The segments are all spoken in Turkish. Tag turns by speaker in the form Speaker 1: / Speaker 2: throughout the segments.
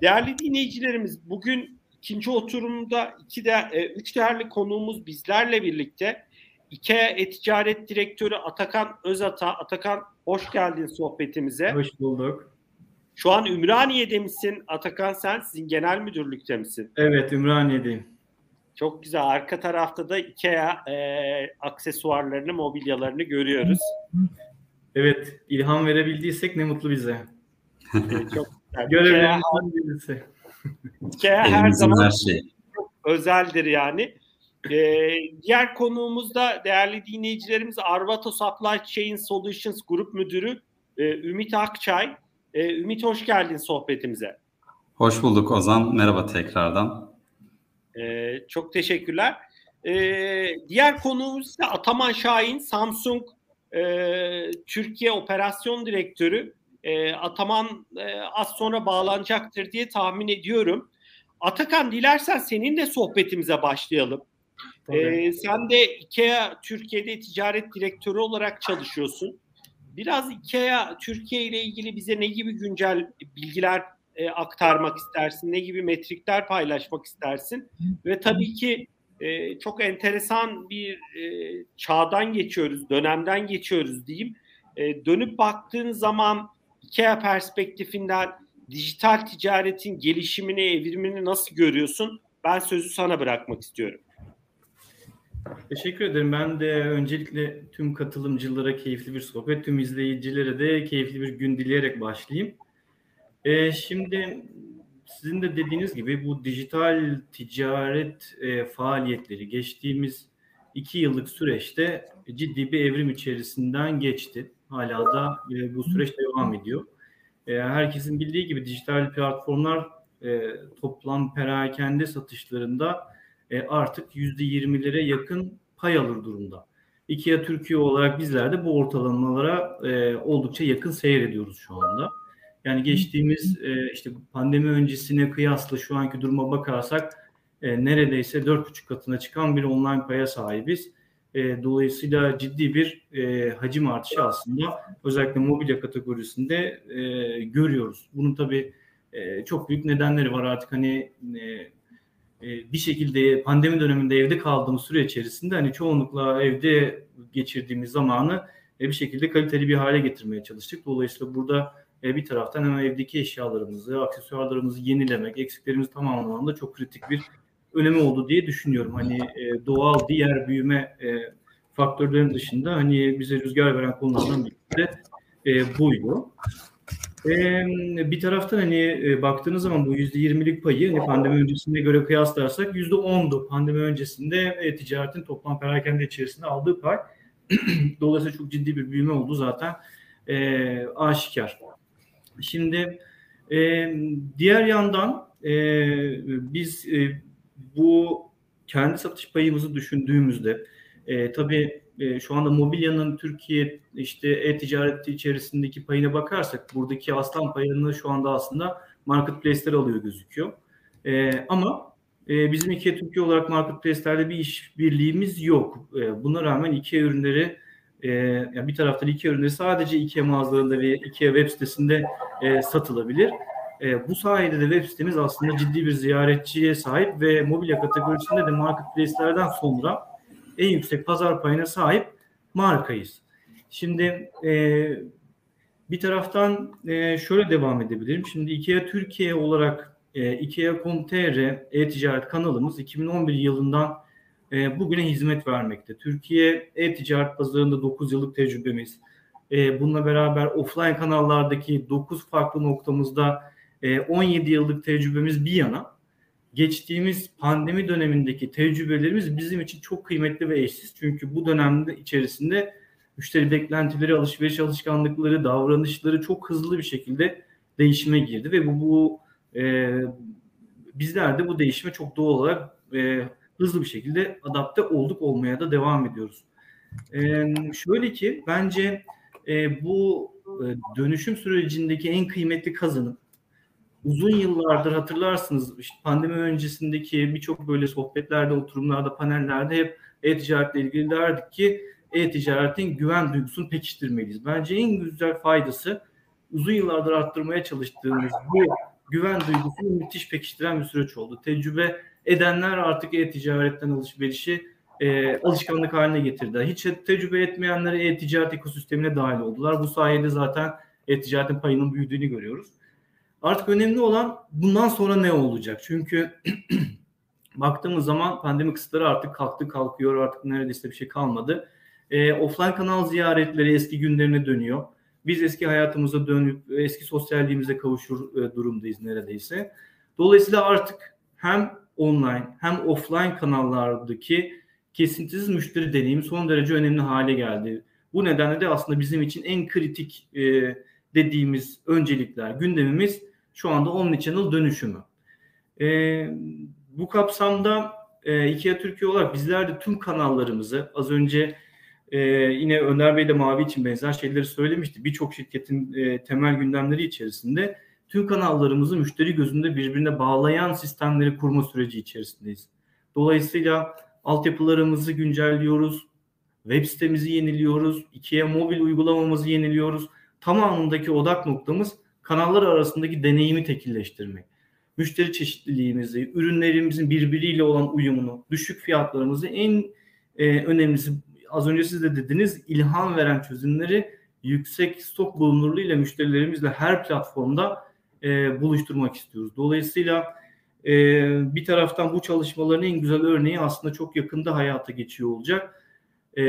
Speaker 1: Değerli dinleyicilerimiz bugün ikinci oturumda iki de, e, üç değerli konuğumuz bizlerle birlikte. İKEA E-Ticaret Direktörü Atakan Özata. Atakan hoş geldin sohbetimize.
Speaker 2: Hoş bulduk.
Speaker 1: Şu an Ümraniye'de misin Atakan sen? Sizin genel müdürlükte misin?
Speaker 2: Evet Ümraniye'deyim.
Speaker 1: Çok güzel. Arka tarafta da IKEA e, aksesuarlarını, mobilyalarını görüyoruz.
Speaker 2: Evet, ilham verebildiysek ne mutlu bize.
Speaker 1: Çok güzel.
Speaker 2: Görevlerimizden birisi.
Speaker 1: Her
Speaker 3: Elimizin
Speaker 1: zaman
Speaker 3: her
Speaker 1: çok özeldir yani. Ee, diğer konuğumuz da değerli dinleyicilerimiz Arvato Supply Chain Solutions Grup Müdürü e, Ümit Akçay. E, Ümit hoş geldin sohbetimize.
Speaker 3: Hoş bulduk Ozan. Merhaba tekrardan.
Speaker 1: Ee, çok teşekkürler. Ee, diğer konuğumuz ise Ataman Şahin, Samsung e, Türkiye Operasyon Direktörü. E, Ataman e, az sonra bağlanacaktır diye tahmin ediyorum. Atakan dilersen senin de sohbetimize başlayalım. Ee, sen de IKEA Türkiye'de ticaret direktörü olarak çalışıyorsun. Biraz IKEA Türkiye ile ilgili bize ne gibi güncel bilgiler e, aktarmak istersin? Ne gibi metrikler paylaşmak istersin? Ve tabii ki e, çok enteresan bir e, çağdan geçiyoruz, dönemden geçiyoruz diyeyim. E, dönüp baktığın zaman IKEA perspektifinden dijital ticaretin gelişimini, evrimini nasıl görüyorsun? Ben sözü sana bırakmak istiyorum.
Speaker 2: Teşekkür ederim. Ben de öncelikle tüm katılımcılara keyifli bir sohbet, tüm izleyicilere de keyifli bir gün dileyerek başlayayım. Ee, şimdi sizin de dediğiniz gibi bu dijital ticaret e, faaliyetleri geçtiğimiz iki yıllık süreçte ciddi bir evrim içerisinden geçti. Hala da e, bu süreç devam ediyor. E, herkesin bildiği gibi dijital platformlar e, toplam perakende satışlarında e, artık %20'lere yakın pay alır durumda. IKEA Türkiye olarak bizler de bu ortalamalara e, oldukça yakın seyrediyoruz şu anda. Yani geçtiğimiz e, işte pandemi öncesine kıyasla şu anki duruma bakarsak e, neredeyse 4,5 katına çıkan bir online paya sahibiz. E, dolayısıyla ciddi bir e, hacim artışı aslında özellikle mobilya kategorisinde e, görüyoruz. Bunun tabii e, çok büyük nedenleri var artık hani e, bir şekilde pandemi döneminde evde kaldığımız süre içerisinde hani çoğunlukla evde geçirdiğimiz zamanı bir şekilde kaliteli bir hale getirmeye çalıştık. Dolayısıyla burada bir taraftan hemen evdeki eşyalarımızı, aksesuarlarımızı yenilemek, eksiklerimizi tamamlamanda çok kritik bir önemi oldu diye düşünüyorum. Hani doğal diğer büyüme faktörlerin dışında hani bize rüzgar veren konulardan biri de buydu. Ee, bir taraftan hani e, baktığınız zaman bu yüzde yirmilik payı hani pandemi öncesine göre kıyaslarsak yüzde ondu. Pandemi öncesinde e, ticaretin toplam perakende içerisinde aldığı pay. Dolayısıyla çok ciddi bir büyüme oldu zaten e, aşikar. Şimdi e, diğer yandan e, biz e, bu kendi satış payımızı düşündüğümüzde e, tabii e, şu anda mobilyanın Türkiye işte e-ticareti içerisindeki payına bakarsak buradaki aslan payını şu anda aslında marketplace'ler alıyor gözüküyor. E, ama e, bizim iki Türkiye olarak marketplace'lerde bir işbirliğimiz yok. E, buna rağmen iki ürünleri e, yani bir taraftan iki ürünleri sadece IKEA mağazalarında ve IKEA web sitesinde e, satılabilir. E, bu sayede de web sitemiz aslında ciddi bir ziyaretçiye sahip ve mobilya kategorisinde de marketplace'lerden sonra en yüksek pazar payına sahip markayız. Şimdi e, bir taraftan e, şöyle devam edebilirim. Şimdi IKEA Türkiye olarak e, IKEA.com.tr e-ticaret kanalımız 2011 yılından e, bugüne hizmet vermekte. Türkiye e-ticaret pazarında 9 yıllık tecrübemiz. E, bununla beraber offline kanallardaki 9 farklı noktamızda e, 17 yıllık tecrübemiz bir yana geçtiğimiz pandemi dönemindeki tecrübelerimiz bizim için çok kıymetli ve eşsiz. Çünkü bu dönemde içerisinde müşteri beklentileri, alışveriş alışkanlıkları, davranışları çok hızlı bir şekilde değişime girdi ve bu, bu e, bizler de bu değişime çok doğal olarak e, hızlı bir şekilde adapte olduk olmaya da devam ediyoruz. E, şöyle ki bence e, bu e, dönüşüm sürecindeki en kıymetli kazanım uzun yıllardır hatırlarsınız işte pandemi öncesindeki birçok böyle sohbetlerde, oturumlarda, panellerde hep e-ticaretle ilgili derdik ki e-ticaretin güven duygusunu pekiştirmeliyiz. Bence en güzel faydası uzun yıllardır arttırmaya çalıştığımız bu güven duygusunu müthiş pekiştiren bir süreç oldu. Tecrübe edenler artık e-ticaretten alışverişi e, alışkanlık haline getirdi. Hiç tecrübe etmeyenler e-ticaret ekosistemine dahil oldular. Bu sayede zaten e-ticaretin payının büyüdüğünü görüyoruz. Artık önemli olan bundan sonra ne olacak? Çünkü baktığımız zaman pandemi kısıtları artık kalktı kalkıyor artık neredeyse bir şey kalmadı. E, offline kanal ziyaretleri eski günlerine dönüyor. Biz eski hayatımıza dönüp eski sosyalliğimize kavuşur e, durumdayız neredeyse. Dolayısıyla artık hem online hem offline kanallardaki kesintisiz müşteri deneyimi son derece önemli hale geldi. Bu nedenle de aslında bizim için en kritik e, dediğimiz öncelikler, gündemimiz şu anda omnichannel dönüşümü. E, bu kapsamda e, IKEA Türkiye olarak bizler de tüm kanallarımızı az önce e, yine Önder Bey de Mavi için benzer şeyleri söylemişti. Birçok şirketin e, temel gündemleri içerisinde tüm kanallarımızı müşteri gözünde birbirine bağlayan sistemleri kurma süreci içerisindeyiz. Dolayısıyla altyapılarımızı güncelliyoruz, web sitemizi yeniliyoruz, IKEA mobil uygulamamızı yeniliyoruz. Tamamındaki odak noktamız kanallar arasındaki deneyimi tekilleştirmek. Müşteri çeşitliliğimizi, ürünlerimizin birbiriyle olan uyumunu, düşük fiyatlarımızı en e, önemlisi az önce siz de dediniz ilham veren çözümleri yüksek stok bulunurluğu ile müşterilerimizle her platformda e, buluşturmak istiyoruz. Dolayısıyla e, bir taraftan bu çalışmaların en güzel örneği aslında çok yakında hayata geçiyor olacak. E,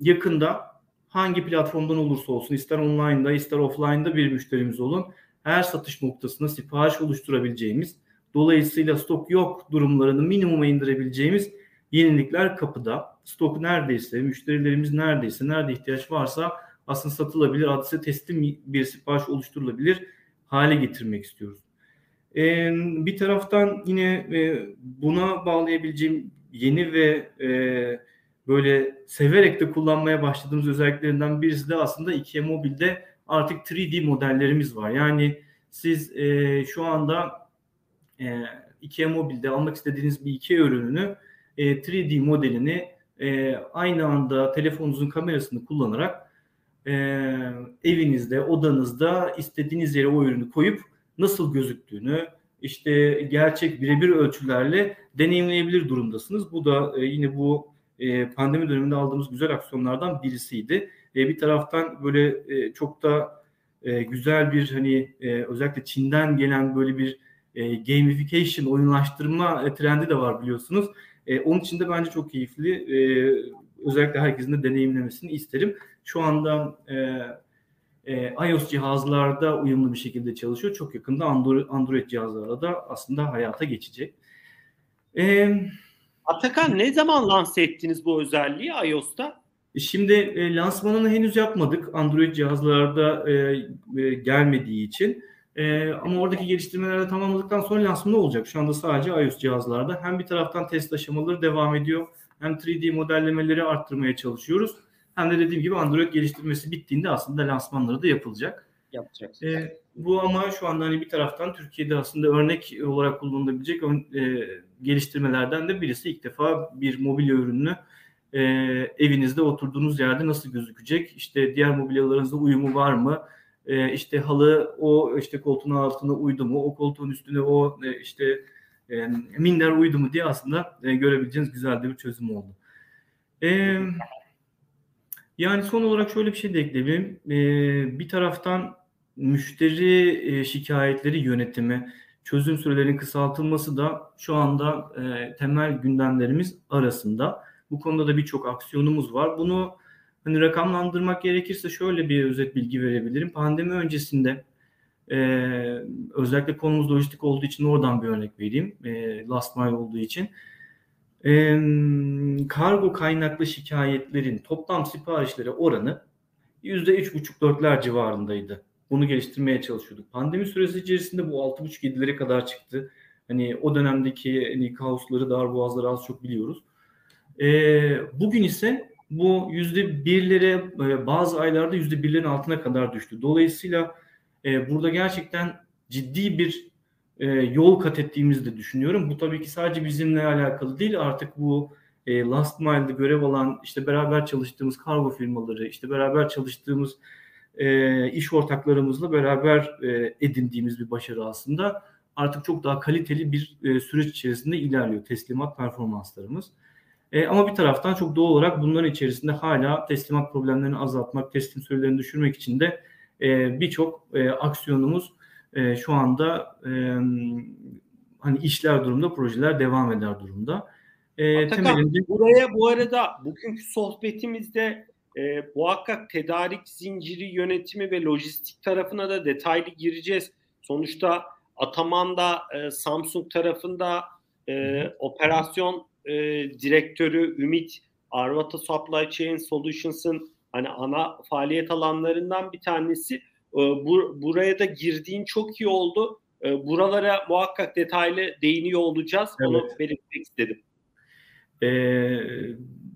Speaker 2: yakında hangi platformdan olursa olsun ister online'da ister offline'da bir müşterimiz olun her satış noktasına sipariş oluşturabileceğimiz dolayısıyla stok yok durumlarını minimuma indirebileceğimiz yenilikler kapıda. Stok neredeyse, müşterilerimiz neredeyse, nerede ihtiyaç varsa aslında satılabilir, adrese teslim bir sipariş oluşturulabilir hale getirmek istiyoruz. Ee, bir taraftan yine e, buna bağlayabileceğim yeni ve e, böyle severek de kullanmaya başladığımız özelliklerinden birisi de aslında IKEA Mobil'de artık 3D modellerimiz var. Yani siz e, şu anda e, IKEA Mobil'de almak istediğiniz bir IKEA ürününü e, 3D modelini e, aynı anda telefonunuzun kamerasını kullanarak e, evinizde, odanızda istediğiniz yere o ürünü koyup nasıl gözüktüğünü işte gerçek birebir ölçülerle deneyimleyebilir durumdasınız. Bu da e, yine bu e, pandemi döneminde aldığımız güzel aksiyonlardan birisiydi. E, bir taraftan böyle e, çok da güzel bir hani özellikle Çin'den gelen böyle bir gamification, oyunlaştırma trendi de var biliyorsunuz. Onun için de bence çok keyifli. Özellikle herkesin de deneyimlemesini isterim. Şu anda iOS cihazlarda uyumlu bir şekilde çalışıyor. Çok yakında Android, Android cihazlarla da aslında hayata geçecek.
Speaker 1: E, Atakan ne zaman lanse ettiniz bu özelliği iOS'ta?
Speaker 2: Şimdi e, lansmanını henüz yapmadık. Android cihazlarda e, e, gelmediği için. E, ama oradaki geliştirmeler de tamamladıktan sonra lansmanı olacak. Şu anda sadece iOS cihazlarda. Hem bir taraftan test aşamaları devam ediyor. Hem 3D modellemeleri arttırmaya çalışıyoruz. Hem de dediğim gibi Android geliştirmesi bittiğinde aslında lansmanları da yapılacak.
Speaker 1: Yapacak.
Speaker 2: E, bu ama şu anda hani bir taraftan Türkiye'de aslında örnek olarak kullanılabilecek e, geliştirmelerden de birisi. ilk defa bir mobilya ürününü e, evinizde oturduğunuz yerde nasıl gözükecek? İşte diğer mobilyalarınızda uyumu var mı? E, işte halı o işte koltuğun altına uydu mu? O koltuğun üstüne o e, işte e, minder uydu mu diye aslında e, görebileceğiniz güzel bir çözüm oldu. E, yani son olarak şöyle bir şey de ekleyebilirim. E, bir taraftan müşteri e, şikayetleri yönetimi, çözüm sürelerinin kısaltılması da şu anda e, temel gündemlerimiz arasında. Bu konuda da birçok aksiyonumuz var. Bunu hani rakamlandırmak gerekirse şöyle bir özet bilgi verebilirim. Pandemi öncesinde e, özellikle konumuz lojistik olduğu için oradan bir örnek vereyim. E, last mile olduğu için. Kargo kaynaklı şikayetlerin toplam siparişlere oranı %3,5-4'ler civarındaydı. Bunu geliştirmeye çalışıyorduk. Pandemi süresi içerisinde bu 6,5-7'lere kadar çıktı. Hani o dönemdeki hani kaosları, darboğazları az çok biliyoruz. E, bugün ise bu yüzde birlere e, bazı aylarda yüzde birlerin altına kadar düştü. Dolayısıyla e, burada gerçekten ciddi bir e, yol kat ettiğimizi de düşünüyorum. Bu tabii ki sadece bizimle alakalı değil. Artık bu e, last mile'de görev alan işte beraber çalıştığımız kargo firmaları, işte beraber çalıştığımız e, iş ortaklarımızla beraber e, edindiğimiz bir başarı aslında. Artık çok daha kaliteli bir e, süreç içerisinde ilerliyor teslimat performanslarımız. E, ama bir taraftan çok doğal olarak bunların içerisinde hala teslimat problemlerini azaltmak, teslim sürelerini düşürmek için de e, birçok e, aksiyonumuz e, şu anda e, hani işler durumda, projeler devam eder durumda.
Speaker 1: E, temelinde... buraya bu arada bugünkü sohbetimizde e, muhakkak tedarik zinciri yönetimi ve lojistik tarafına da detaylı gireceğiz. Sonuçta Ataman'da e, Samsung tarafında e, operasyon e, direktörü Ümit Arvata Supply Chain Solutions'ın hani ana faaliyet alanlarından bir tanesi. E, bu, buraya da girdiğin çok iyi oldu. E, buralara muhakkak detaylı değiniyor olacağız. Evet. Onu belirtmek istedim.
Speaker 2: Ee,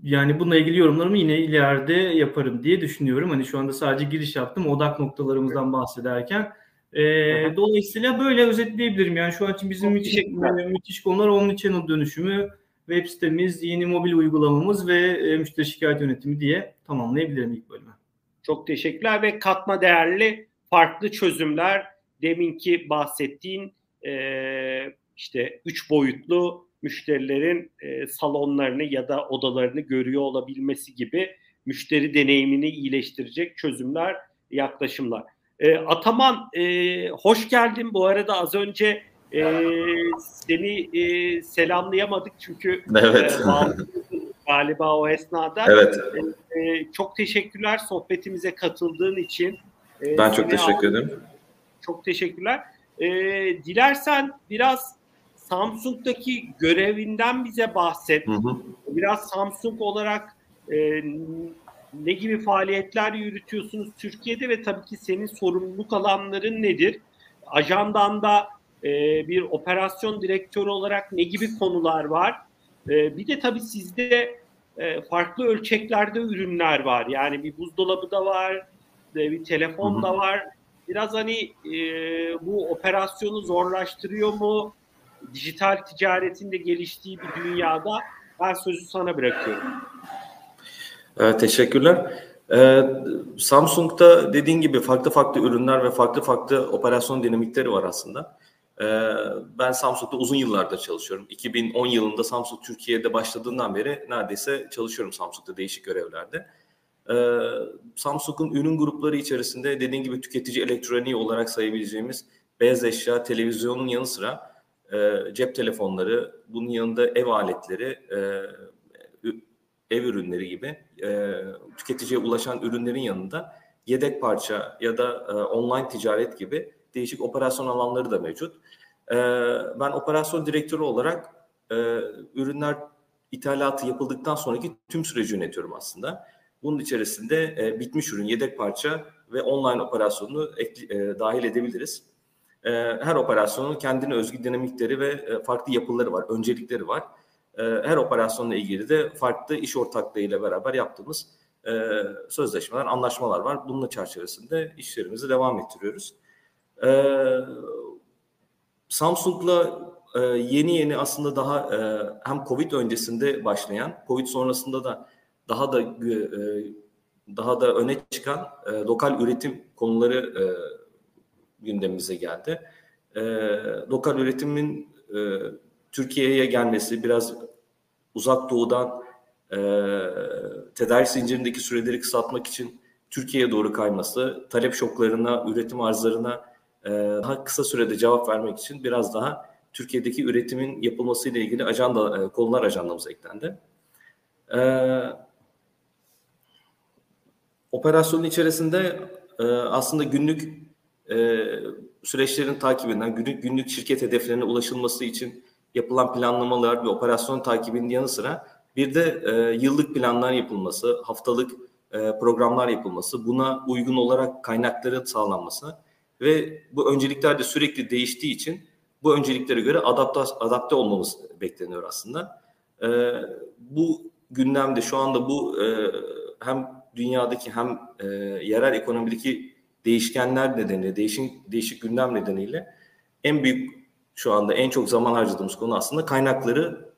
Speaker 2: yani bununla ilgili yorumlarımı yine ileride yaparım diye düşünüyorum. Hani şu anda sadece giriş yaptım odak noktalarımızdan bahsederken. Ee, dolayısıyla böyle özetleyebilirim. Yani şu an için bizim için müthiş konular Omnichannel dönüşümü, web sitemiz, yeni mobil uygulamamız ve e, müşteri şikayet yönetimi diye tamamlayabilirim ilk bölümü.
Speaker 1: Çok teşekkürler ve katma değerli farklı çözümler deminki bahsettiğin e, işte üç boyutlu müşterilerin e, salonlarını ya da odalarını görüyor olabilmesi gibi müşteri deneyimini iyileştirecek çözümler, yaklaşımlar. E, Ataman e, hoş geldin. Bu arada az önce e, seni e, selamlayamadık çünkü
Speaker 4: evet.
Speaker 1: e, galiba o esnada.
Speaker 4: Evet.
Speaker 1: E, e, çok teşekkürler sohbetimize katıldığın için.
Speaker 4: E, ben çok teşekkür ederim.
Speaker 1: Çok teşekkürler. E, dilersen biraz Samsung'daki görevinden bize bahset. Hı hı. Biraz Samsung olarak e, ne gibi faaliyetler yürütüyorsunuz Türkiye'de ve tabii ki senin sorumluluk alanların nedir? Ajandanda e, bir operasyon direktörü olarak ne gibi konular var? E, bir de tabii sizde e, farklı ölçeklerde ürünler var. Yani bir buzdolabı da var, e, bir telefon da var. Biraz hani e, bu operasyonu zorlaştırıyor mu? Dijital ticaretin de geliştiği bir dünyada ben sözü sana bırakıyorum.
Speaker 4: Ee, teşekkürler. Ee, Samsung'da dediğin gibi farklı farklı ürünler ve farklı farklı operasyon dinamikleri var aslında. Ee, ben Samsung'da uzun yıllardır çalışıyorum. 2010 yılında Samsung Türkiye'de başladığından beri neredeyse çalışıyorum Samsung'da değişik görevlerde. Ee, Samsung'un ürün grupları içerisinde dediğin gibi tüketici elektroniği olarak sayabileceğimiz beyaz eşya, televizyonun yanı sıra e, cep telefonları, bunun yanında ev aletleri, e, ev ürünleri gibi e, tüketiciye ulaşan ürünlerin yanında yedek parça ya da e, online ticaret gibi değişik operasyon alanları da mevcut. E, ben operasyon direktörü olarak e, ürünler ithalatı yapıldıktan sonraki tüm süreci yönetiyorum aslında. Bunun içerisinde e, bitmiş ürün, yedek parça ve online operasyonunu ekli, e, dahil edebiliriz. E, her operasyonun kendine özgü dinamikleri ve e, farklı yapıları var, öncelikleri var. E, her operasyonla ilgili de farklı iş ortaklığıyla beraber yaptığımız e, sözleşmeler, anlaşmalar var. Bunun çerçevesinde işlerimizi devam ettiriyoruz. E, Samsung'la yeni yeni aslında daha e, hem Covid öncesinde başlayan, Covid sonrasında da daha da daha da öne çıkan lokal üretim konuları gündemimize geldi. E, lokal üretimin e, Türkiye'ye gelmesi, biraz uzak doğudan e, tedarik zincirindeki süreleri kısaltmak için Türkiye'ye doğru kayması, talep şoklarına, üretim arzlarına e, daha kısa sürede cevap vermek için biraz daha Türkiye'deki üretimin yapılması ile ilgili ajanda e, konular ajandamıza eklendi. E, operasyonun içerisinde e, aslında günlük e, süreçlerin takibinden, günlük, günlük şirket hedeflerine ulaşılması için yapılan planlamalar ve operasyon takibinin yanı sıra bir de e, yıllık planlar yapılması, haftalık e, programlar yapılması, buna uygun olarak kaynakların sağlanması ve bu öncelikler de sürekli değiştiği için bu önceliklere göre adapte, adapte olmamız bekleniyor aslında. E, bu gündemde şu anda bu e, hem dünyadaki hem e, yerel ekonomideki değişkenler nedeniyle, değişik, değişik gündem nedeniyle en büyük şu anda en çok zaman harcadığımız konu aslında kaynakları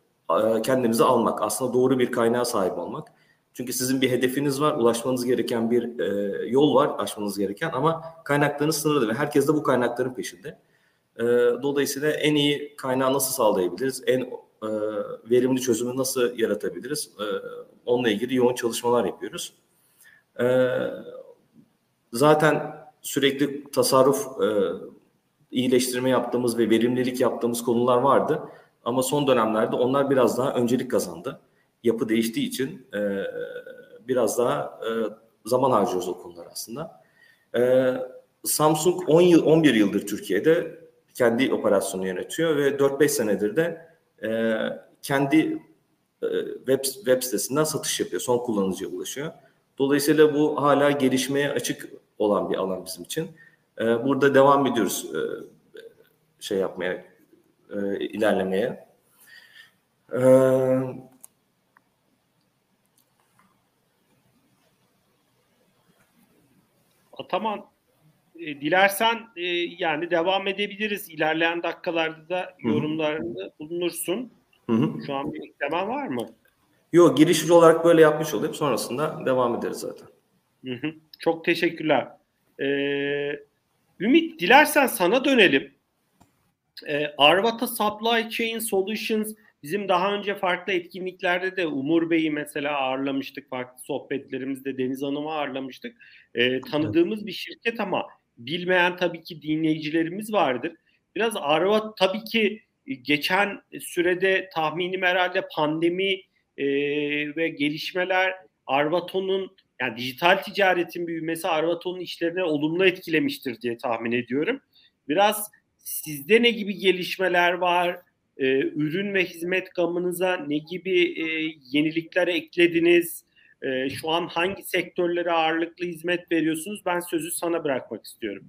Speaker 4: kendimize almak. Aslında doğru bir kaynağa sahip olmak. Çünkü sizin bir hedefiniz var, ulaşmanız gereken bir e, yol var, aşmanız gereken ama kaynaklarınız sınırlı ve herkes de bu kaynakların peşinde. E, dolayısıyla en iyi kaynağı nasıl sağlayabiliriz, en e, verimli çözümü nasıl yaratabiliriz, e, onunla ilgili yoğun çalışmalar yapıyoruz. E, zaten sürekli tasarruf, e, iyileştirme yaptığımız ve verimlilik yaptığımız konular vardı. Ama son dönemlerde onlar biraz daha öncelik kazandı. Yapı değiştiği için e, biraz daha e, zaman harcıyoruz o konular aslında. E, Samsung 10 yıl 11 yıldır Türkiye'de kendi operasyonu yönetiyor ve 4-5 senedir de e, kendi e, web web sitesinden satış yapıyor. Son kullanıcıya ulaşıyor. Dolayısıyla bu hala gelişmeye açık olan bir alan bizim için. E, burada devam ediyoruz e, şey yapmaya, e, ilerlemeye. E,
Speaker 1: Ataman e, dilersen e, yani devam edebiliriz. İlerleyen dakikalarda da yorumlarında bulunursun. Hı hı. Şu an bir eklemen var mı?
Speaker 4: Yok girişici olarak böyle yapmış olayım. Sonrasında devam ederiz zaten.
Speaker 1: Hı hı. Çok teşekkürler. Ee, Ümit dilersen sana dönelim. Ee, Arvata Supply Chain Solutions bizim daha önce farklı etkinliklerde de Umur Bey'i mesela ağırlamıştık. Farklı sohbetlerimizde Deniz Hanım'ı ağırlamıştık. Ee, tanıdığımız bir şirket ama bilmeyen tabii ki dinleyicilerimiz vardır. Biraz Arvat tabii ki geçen sürede tahminim herhalde pandemi e, ve gelişmeler Arvaton'un yani dijital ticaretin büyümesi Arvaton'un işlerine olumlu etkilemiştir diye tahmin ediyorum. Biraz sizde ne gibi gelişmeler var? Ee, ürün ve hizmet gamınıza ne gibi e, yenilikler eklediniz? E, şu an hangi sektörlere ağırlıklı hizmet veriyorsunuz? Ben sözü sana bırakmak istiyorum.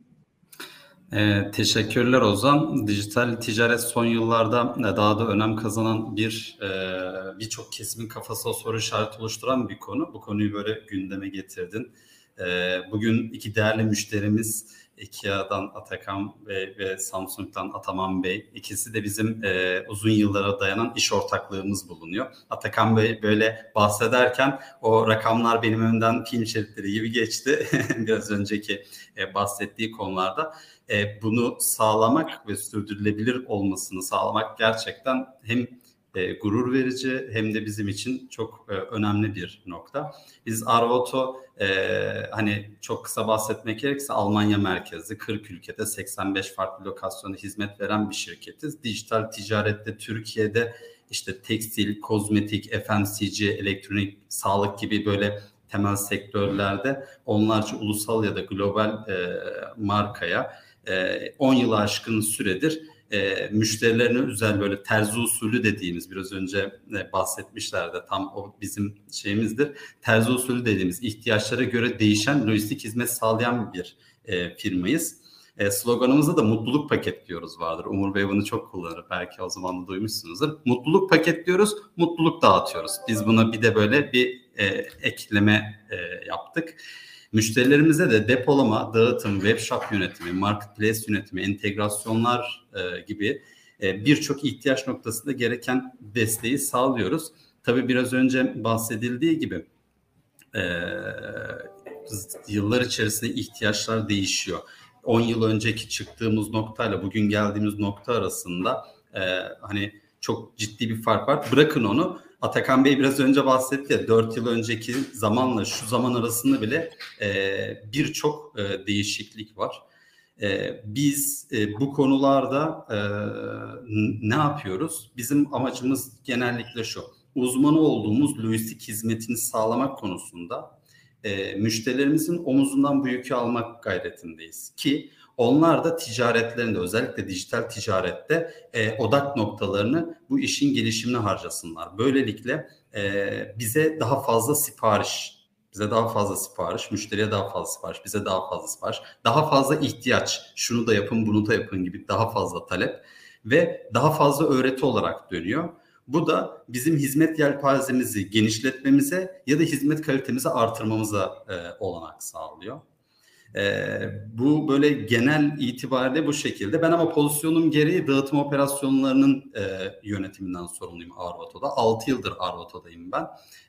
Speaker 3: E, teşekkürler Ozan. Dijital ticaret son yıllarda daha da önem kazanan bir e, birçok kesimin kafasına soru işareti oluşturan bir konu. Bu konuyu böyle gündeme getirdin. E, bugün iki değerli müşterimiz Ikea'dan Atakan Bey ve Samsung'dan Ataman Bey. İkisi de bizim e, uzun yıllara dayanan iş ortaklığımız bulunuyor. Atakan Bey böyle bahsederken o rakamlar benim önümden film şeritleri gibi geçti. Biraz önceki e, bahsettiği konularda. E, bunu sağlamak ve sürdürülebilir olmasını sağlamak gerçekten hem e, gurur verici hem de bizim için çok e, önemli bir nokta. Biz Arvoto e, hani çok kısa bahsetmek gerekirse Almanya merkezli 40 ülkede 85 farklı lokasyonda hizmet veren bir şirketiz. Dijital ticarette Türkiye'de işte tekstil, kozmetik, FMCG, elektronik, sağlık gibi böyle temel sektörlerde onlarca ulusal ya da global e, markaya e, 10 yılı aşkın süredir e, müşterilerine özel böyle terzi usulü dediğimiz biraz önce e, tam o bizim şeyimizdir. Terzi usulü dediğimiz ihtiyaçlara göre değişen lojistik hizmet sağlayan bir e, firmayız. E, sloganımızda da mutluluk paket diyoruz vardır. Umur Bey bunu çok kullanır. Belki o zaman da duymuşsunuzdur. Mutluluk paket diyoruz, mutluluk dağıtıyoruz. Biz buna bir de böyle bir e, ekleme e, yaptık. Müşterilerimize de depolama, dağıtım, web shop yönetimi, marketplace yönetimi, entegrasyonlar e, gibi e, birçok ihtiyaç noktasında gereken desteği sağlıyoruz. Tabii biraz önce bahsedildiği gibi e, yıllar içerisinde ihtiyaçlar değişiyor. 10 yıl önceki çıktığımız noktayla bugün geldiğimiz nokta arasında e, hani çok ciddi bir fark var. Bırakın onu Atakan Bey biraz önce bahsetti ya 4 yıl önceki zamanla şu zaman arasında bile e, birçok e, değişiklik var. E, biz e, bu konularda e, ne yapıyoruz? Bizim amacımız genellikle şu. Uzmanı olduğumuz lojistik hizmetini sağlamak konusunda e, müşterilerimizin omuzundan bu yükü almak gayretindeyiz. Ki onlar da ticaretlerinde özellikle dijital ticarette e, odak noktalarını bu işin gelişimine harcasınlar. Böylelikle e, bize daha fazla sipariş, bize daha fazla sipariş, müşteriye daha fazla sipariş, bize daha fazla sipariş, daha fazla ihtiyaç, şunu da yapın, bunu da yapın gibi daha fazla talep ve daha fazla öğreti olarak dönüyor. Bu da bizim hizmet yelpazemizi genişletmemize ya da hizmet kalitemizi artırmamıza e, olanak sağlıyor. E, bu böyle genel itibariyle bu şekilde. Ben ama pozisyonum gereği dağıtım operasyonlarının e, yönetiminden sorumluyum Arvato'da. 6 yıldır Arvato'dayım ben.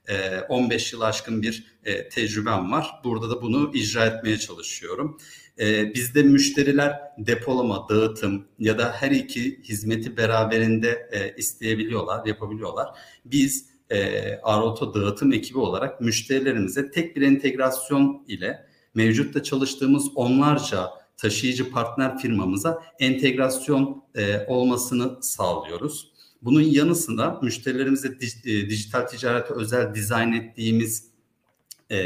Speaker 3: E, 15 yıl aşkın bir e, tecrübem var. Burada da bunu icra etmeye çalışıyorum. E, bizde müşteriler depolama, dağıtım ya da her iki hizmeti beraberinde e, isteyebiliyorlar, yapabiliyorlar. Biz e, Arauto dağıtım ekibi olarak müşterilerimize tek bir entegrasyon ile mevcutta çalıştığımız onlarca taşıyıcı partner firmamıza entegrasyon e, olmasını sağlıyoruz. Bunun yanı sıra müşterilerimize e, dijital ticarete özel dizayn ettiğimiz e,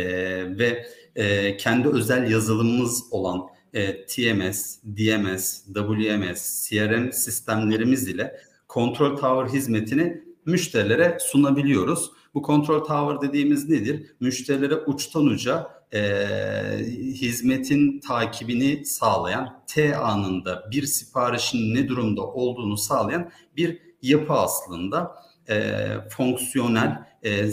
Speaker 3: ve e, kendi özel yazılımımız olan e, TMS, DMS, WMS, CRM sistemlerimiz ile kontrol tower hizmetini müşterilere sunabiliyoruz. Bu kontrol tower dediğimiz nedir? Müşterilere uçtan uca e, hizmetin takibini sağlayan, T anında bir siparişin ne durumda olduğunu sağlayan bir yapı aslında. E, fonksiyonel, e,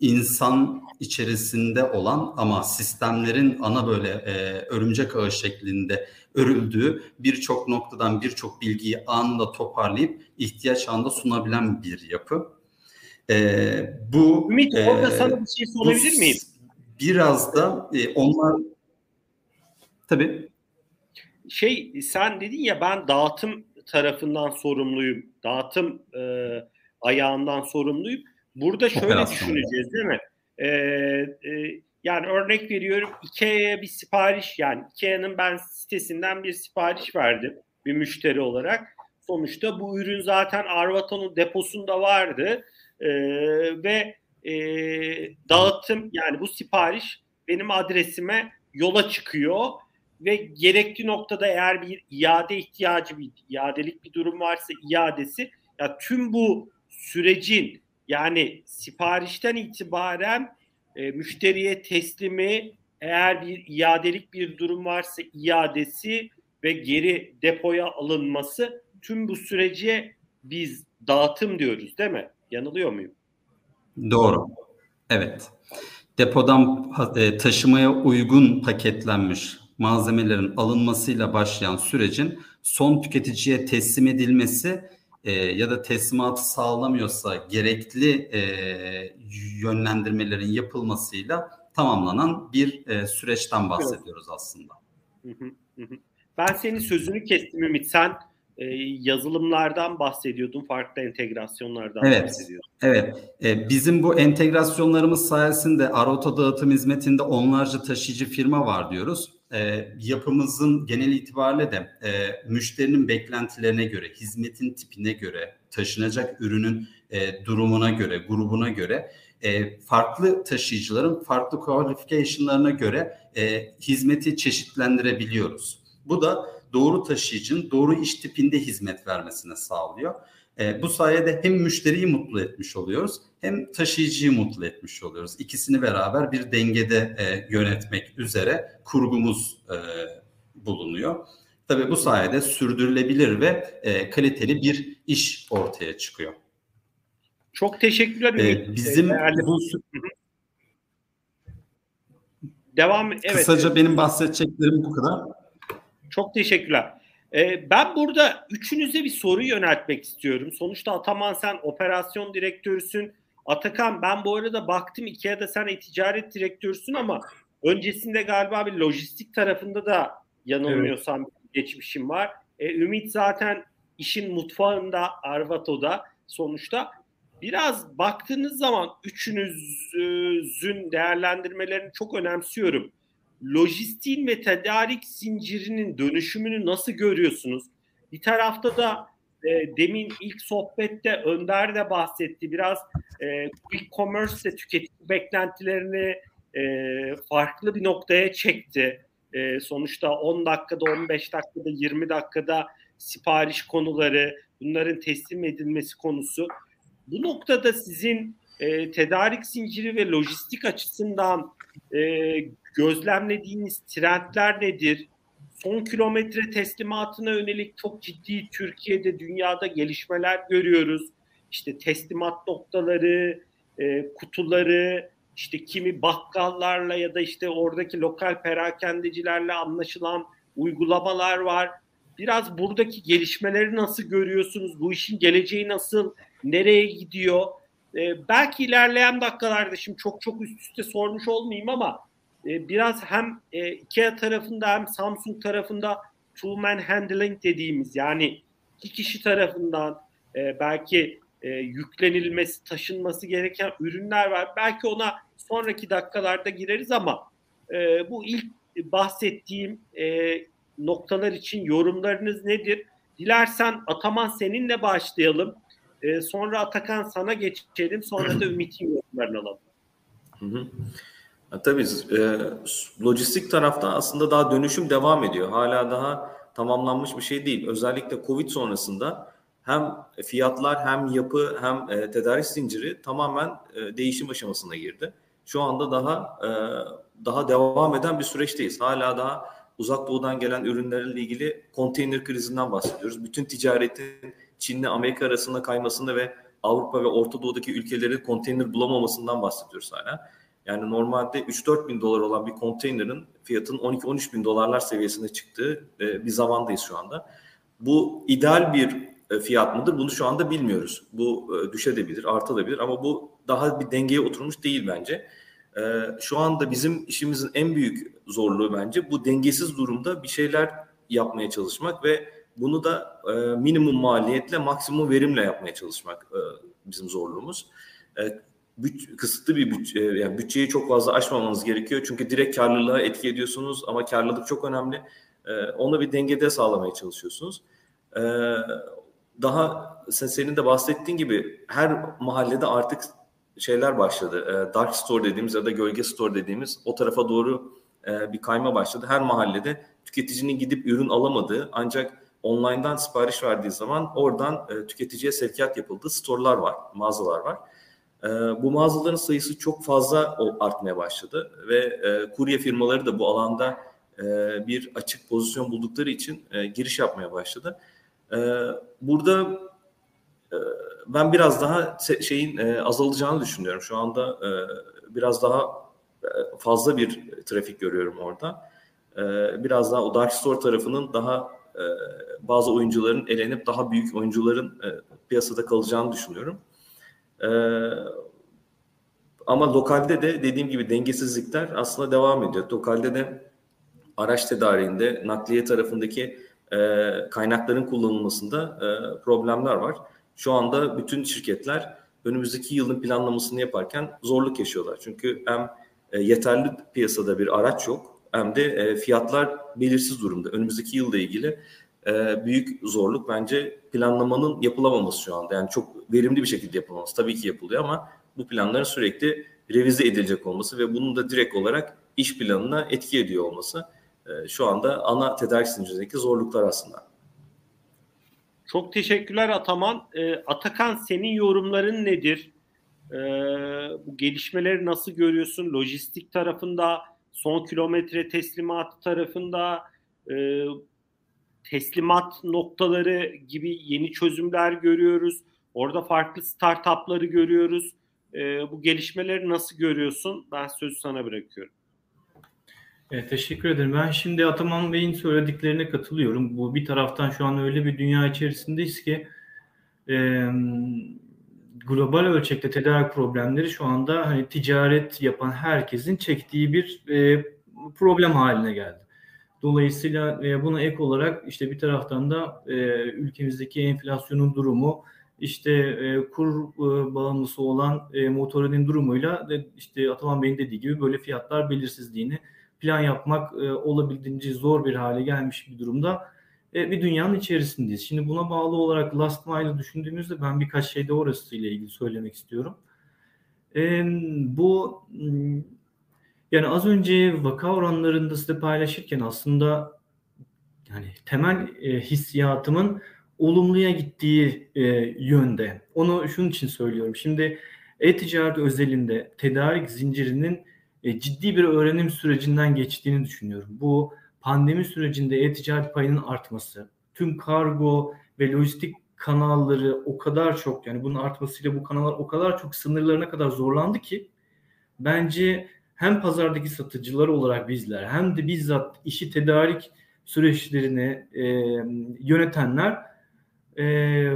Speaker 3: insan içerisinde olan ama sistemlerin ana böyle e, örümcek ağı şeklinde örüldüğü birçok noktadan birçok bilgiyi anında toparlayıp ihtiyaç anında sunabilen bir yapı.
Speaker 1: E, bu Ümit e, orada sana bir şey sorabilir miyim?
Speaker 3: Biraz da e, onlar tabii
Speaker 1: şey sen dedin ya ben dağıtım tarafından sorumluyum. Dağıtım e, ayağından sorumluyum. Burada şöyle Operasyon düşüneceğiz değil mi? Ee, e, yani örnek veriyorum Ikea'ya bir sipariş yani Ikea'nın ben sitesinden bir sipariş verdim bir müşteri olarak. Sonuçta bu ürün zaten Arvato'nun deposunda vardı ee, ve e, dağıtım yani bu sipariş benim adresime yola çıkıyor ve gerekli noktada eğer bir iade ihtiyacı bir iadelik bir durum varsa iadesi ya tüm bu sürecin yani siparişten itibaren e, müşteriye teslimi eğer bir iadelik bir durum varsa iadesi ve geri depoya alınması tüm bu sürece biz dağıtım diyoruz değil mi? Yanılıyor muyum?
Speaker 3: Doğru. Evet. Depodan e, taşımaya uygun paketlenmiş malzemelerin alınmasıyla başlayan sürecin son tüketiciye teslim edilmesi e, ya da teslimatı sağlamıyorsa gerekli e, yönlendirmelerin yapılmasıyla tamamlanan bir e, süreçten bahsediyoruz aslında.
Speaker 1: Ben senin sözünü kestim Ümit. Sen e, yazılımlardan bahsediyordun, farklı entegrasyonlardan
Speaker 3: evet,
Speaker 1: bahsediyordun.
Speaker 3: Evet, e, bizim bu entegrasyonlarımız sayesinde Arota dağıtım hizmetinde onlarca taşıyıcı firma var diyoruz e, yapımızın genel itibariyle de e, müşterinin beklentilerine göre, hizmetin tipine göre, taşınacak ürünün e, durumuna göre, grubuna göre e, farklı taşıyıcıların farklı qualification'larına göre e, hizmeti çeşitlendirebiliyoruz. Bu da doğru taşıyıcının doğru iş tipinde hizmet vermesine sağlıyor. E, bu sayede hem müşteriyi mutlu etmiş oluyoruz hem taşıyıcıyı mutlu etmiş oluyoruz. İkisini beraber bir dengede e, yönetmek üzere kurgumuz e, bulunuyor. Tabii bu sayede sürdürülebilir ve e, kaliteli bir iş ortaya çıkıyor.
Speaker 1: Çok teşekkürler.
Speaker 3: Ee, bizim bu
Speaker 1: devam evet.
Speaker 3: Kısaca benim bahsedeceklerim bu kadar.
Speaker 1: Çok teşekkürler. Ee, ben burada üçünüze bir soru yöneltmek istiyorum. Sonuçta Ataman sen operasyon direktörüsün. Atakan ben bu arada baktım Ikea'da sen e-ticaret direktörüsün ama öncesinde galiba bir lojistik tarafında da yanılmıyorsam evet. geçmişim var. E, Ümit zaten işin mutfağında Arvato'da sonuçta. Biraz baktığınız zaman üçünüzün değerlendirmelerini çok önemsiyorum lojistiğin ve tedarik zincirinin dönüşümünü nasıl görüyorsunuz? Bir tarafta da e, demin ilk sohbette Önder de bahsetti. Biraz e, quick commerce de tüketici beklentilerini e, farklı bir noktaya çekti. E, sonuçta 10 dakikada, 15 dakikada, 20 dakikada sipariş konuları, bunların teslim edilmesi konusu. Bu noktada sizin e, tedarik zinciri ve lojistik açısından e, gözlemlediğiniz trendler nedir? Son kilometre teslimatına yönelik çok ciddi Türkiye'de, dünyada gelişmeler görüyoruz. İşte teslimat noktaları, e, kutuları, işte kimi bakkallarla ya da işte oradaki lokal perakendecilerle anlaşılan uygulamalar var. Biraz buradaki gelişmeleri nasıl görüyorsunuz? Bu işin geleceği nasıl? Nereye gidiyor? Ee, belki ilerleyen dakikalarda şimdi çok çok üst üste sormuş olmayayım ama e, biraz hem e, IKEA tarafında hem Samsung tarafında two man handling dediğimiz yani iki kişi tarafından e, belki e, yüklenilmesi, taşınması gereken ürünler var. Belki ona sonraki dakikalarda gireriz ama e, bu ilk bahsettiğim e, noktalar için yorumlarınız nedir? Dilersen Ataman seninle başlayalım. E, sonra Atakan sana geçelim. Sonra da Ümit'in yorumlarını alalım.
Speaker 4: Hı hı. Ya, tabii e, lojistik tarafta aslında daha dönüşüm devam ediyor. Hala daha tamamlanmış bir şey değil. Özellikle Covid sonrasında hem fiyatlar hem yapı hem e, tedarik zinciri tamamen e, değişim aşamasına girdi. Şu anda daha e, daha devam eden bir süreçteyiz. Hala daha uzak doğudan gelen ürünlerle ilgili konteyner krizinden bahsediyoruz. Bütün ticaretin Çin'le Amerika arasında kaymasında ve Avrupa ve Orta Doğu'daki ülkelerin konteyner bulamamasından bahsediyoruz hala. Yani normalde 3-4 bin dolar olan bir konteynerin fiyatının 12-13 bin dolarlar seviyesine çıktığı e, bir zamandayız şu anda. Bu ideal bir e, fiyat mıdır? Bunu şu anda bilmiyoruz. Bu e, düşebilir, artabilir ama bu daha bir dengeye oturmuş değil bence. Şu anda bizim işimizin en büyük zorluğu bence bu dengesiz durumda bir şeyler yapmaya çalışmak ve bunu da minimum maliyetle maksimum verimle yapmaya çalışmak bizim zorluğumuz büt, kısıtlı bir bütçe, yani bütçeyi çok fazla aşmamanız gerekiyor. Çünkü direkt karlılığa etki ediyorsunuz ama karlılık çok önemli. E, onu bir dengede sağlamaya çalışıyorsunuz. E, daha senin de bahsettiğin gibi her mahallede artık şeyler başladı. E, dark store dediğimiz ya da gölge store dediğimiz o tarafa doğru e, bir kayma başladı. Her mahallede tüketicinin gidip ürün alamadığı ancak online'dan sipariş verdiği zaman oradan e, tüketiciye sevkiyat yapıldığı storelar var, mağazalar var. E, bu mağazaların sayısı çok fazla artmaya başladı ve e, kurye firmaları da bu alanda e, bir açık pozisyon buldukları için e, giriş yapmaya başladı. E, burada e, ben biraz daha şeyin e, azalacağını düşünüyorum. Şu anda e, biraz daha e, fazla bir trafik görüyorum orada. E, biraz daha o dark store tarafının daha e, bazı oyuncuların elenip daha büyük oyuncuların e, piyasada kalacağını düşünüyorum. Ee, ama lokalde de dediğim gibi dengesizlikler aslında devam ediyor. Lokalde de araç tedariğinde, nakliye tarafındaki e, kaynakların kullanılmasında e, problemler var. Şu anda bütün şirketler önümüzdeki yılın planlamasını yaparken zorluk yaşıyorlar. Çünkü hem e, yeterli piyasada bir araç yok hem de e, fiyatlar belirsiz durumda. Önümüzdeki yılda ilgili e, büyük zorluk bence planlamanın yapılamaması şu anda. Yani çok verimli bir şekilde yapılması tabii ki yapılıyor ama bu planların sürekli revize edilecek olması ve bunun da direkt olarak iş planına etki ediyor olması e, şu anda ana tedarik zincirindeki zorluklar aslında.
Speaker 1: Çok teşekkürler Ataman. E, Atakan senin yorumların nedir? E, bu gelişmeleri nasıl görüyorsun? Lojistik tarafında, son kilometre teslimatı tarafında, e, teslimat noktaları gibi yeni çözümler görüyoruz. Orada farklı startupları görüyoruz. E, bu gelişmeleri nasıl görüyorsun? Ben sözü sana bırakıyorum.
Speaker 2: Evet, teşekkür ederim. Ben şimdi Ataman Bey'in söylediklerine katılıyorum. Bu bir taraftan şu an öyle bir dünya içerisindeyiz ki e, global ölçekte tedarik problemleri şu anda hani ticaret yapan herkesin çektiği bir e, problem haline geldi. Dolayısıyla e, buna ek olarak işte bir taraftan da e, ülkemizdeki enflasyonun durumu, işte e, kur e, bağımlısı olan e, motorinin durumuyla de, işte Ataman Bey'in dediği gibi böyle fiyatlar belirsizliğini plan yapmak e, olabildiğince zor bir hale gelmiş bir durumda e, bir dünyanın içerisindeyiz. Şimdi buna bağlı olarak last mile'ı düşündüğümüzde ben birkaç şey de orası ile ilgili söylemek istiyorum. E, bu yani az önce vaka oranlarında size paylaşırken aslında yani temel e, hissiyatımın olumluya gittiği yönde. Onu şunun için söylüyorum. Şimdi e-ticaret özelinde tedarik zincirinin ciddi bir öğrenim sürecinden geçtiğini düşünüyorum. Bu pandemi sürecinde e-ticaret payının artması, tüm kargo ve lojistik kanalları o kadar çok yani bunun artmasıyla bu kanallar o kadar çok sınırlarına kadar zorlandı ki bence hem pazardaki satıcılar olarak bizler hem de bizzat işi tedarik süreçlerini e, yönetenler e,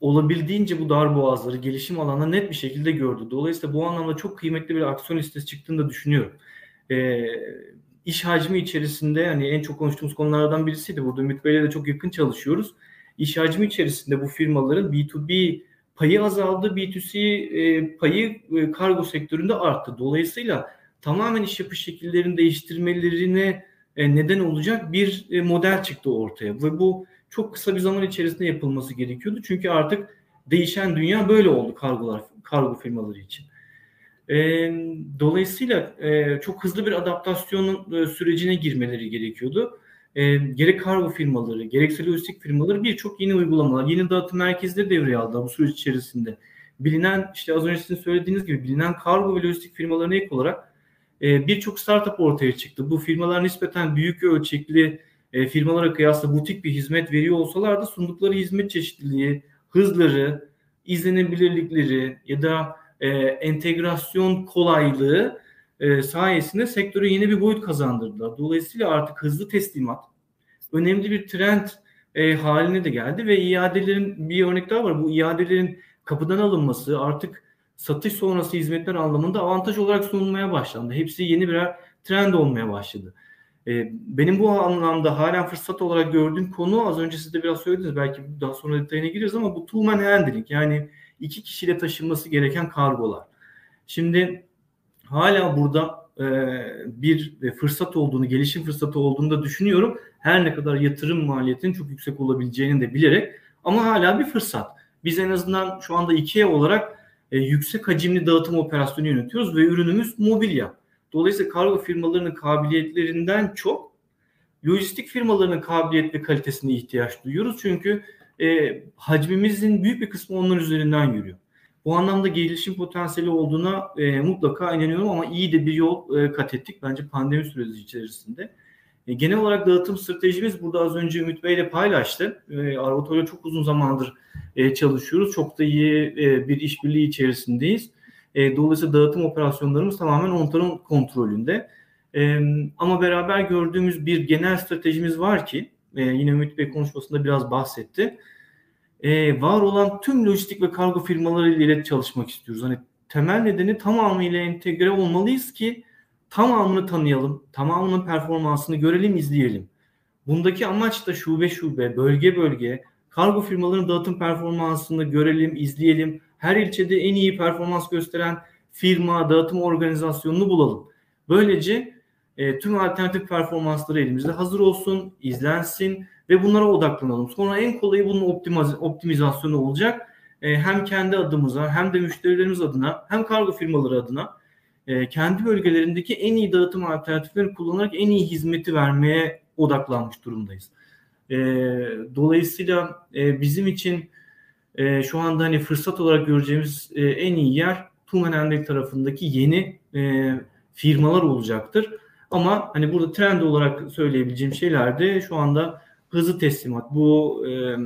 Speaker 2: olabildiğince bu dar boğazları gelişim alanına net bir şekilde gördü. Dolayısıyla bu anlamda çok kıymetli bir aksiyon listesi çıktığını da düşünüyorum. E, iş hacmi içerisinde hani en çok konuştuğumuz konulardan birisiydi. Burada Ümit Bey'le de çok yakın çalışıyoruz. İş hacmi içerisinde bu firmaların B2B payı azaldı, B2C e, payı e, kargo sektöründe arttı. Dolayısıyla tamamen iş yapış şekillerini değiştirmelerine e, neden olacak bir model çıktı ortaya ve bu çok kısa bir zaman içerisinde yapılması gerekiyordu. Çünkü artık değişen dünya böyle oldu kargolar, kargo firmaları için. E, dolayısıyla e, çok hızlı bir adaptasyon e, sürecine girmeleri gerekiyordu. E, gerek kargo firmaları, gerekse lojistik firmaları birçok yeni uygulamalar, yeni dağıtım merkezleri devreye aldı bu süreç içerisinde. Bilinen, işte az önce sizin söylediğiniz gibi bilinen kargo ve lojistik firmalarına ek olarak e, birçok startup ortaya çıktı. Bu firmalar nispeten büyük ölçekli e, firmalara kıyasla butik bir hizmet veriyor olsalar da sundukları hizmet çeşitliliği, hızları, izlenebilirlikleri ya da e, entegrasyon kolaylığı e, sayesinde sektöre yeni bir boyut kazandırdılar. Dolayısıyla artık hızlı teslimat önemli bir trend e, haline de geldi ve iadelerin bir örnek daha var. Bu iadelerin kapıdan alınması artık satış sonrası hizmetler anlamında avantaj olarak sunulmaya başlandı. Hepsi yeni birer trend olmaya başladı. Ee, benim bu anlamda halen fırsat olarak gördüğüm konu az önce siz de biraz söylediniz belki daha sonra detayına gireriz ama bu two man handling yani iki kişiyle taşınması gereken kargolar. Şimdi hala burada e, bir fırsat olduğunu, gelişim fırsatı olduğunu da düşünüyorum. Her ne kadar yatırım maliyetinin çok yüksek olabileceğini de bilerek ama hala bir fırsat. Biz en azından şu anda IKEA olarak e, yüksek hacimli dağıtım operasyonu yönetiyoruz ve ürünümüz mobilya. Dolayısıyla kargo firmalarının kabiliyetlerinden çok lojistik firmalarının kabiliyet ve kalitesine ihtiyaç duyuyoruz. Çünkü e, hacmimizin büyük bir kısmı onların üzerinden yürüyor. Bu anlamda gelişim potansiyeli olduğuna e, mutlaka inanıyorum ama iyi de bir yol e, kat ettik bence pandemi süreci içerisinde. E, genel olarak dağıtım stratejimiz burada az önce Ümit Bey ile paylaştı. E, Arvator'la çok uzun zamandır e, çalışıyoruz. Çok da iyi e, bir işbirliği içerisindeyiz. E, dolayısıyla dağıtım operasyonlarımız tamamen onların kontrolünde. E, ama beraber gördüğümüz bir genel stratejimiz var ki e, yine Ümit Bey konuşmasında biraz bahsetti. E, var olan tüm lojistik ve kargo firmaları ile çalışmak istiyoruz. Hani temel nedeni tamamıyla entegre olmalıyız ki tamamını tanıyalım, tamamının performansını görelim, izleyelim. Bundaki amaç da şube şube, bölge bölge, kargo firmalarının dağıtım performansını görelim, izleyelim. Her ilçede en iyi performans gösteren firma, dağıtım organizasyonunu bulalım. Böylece e, tüm alternatif performansları elimizde hazır olsun, izlensin ve bunlara odaklanalım. Sonra en kolayı bunun optimiz optimizasyonu olacak. E, hem kendi adımıza hem de müşterilerimiz adına hem kargo firmaları adına e, kendi bölgelerindeki en iyi dağıtım alternatiflerini kullanarak en iyi hizmeti vermeye odaklanmış durumdayız. E, dolayısıyla e, bizim için e, şu anda hani fırsat olarak göreceğimiz e, en iyi yer Tumen tarafındaki yeni e, firmalar olacaktır. Ama hani burada trend olarak söyleyebileceğim şeyler de şu anda hızlı teslimat. Bu e,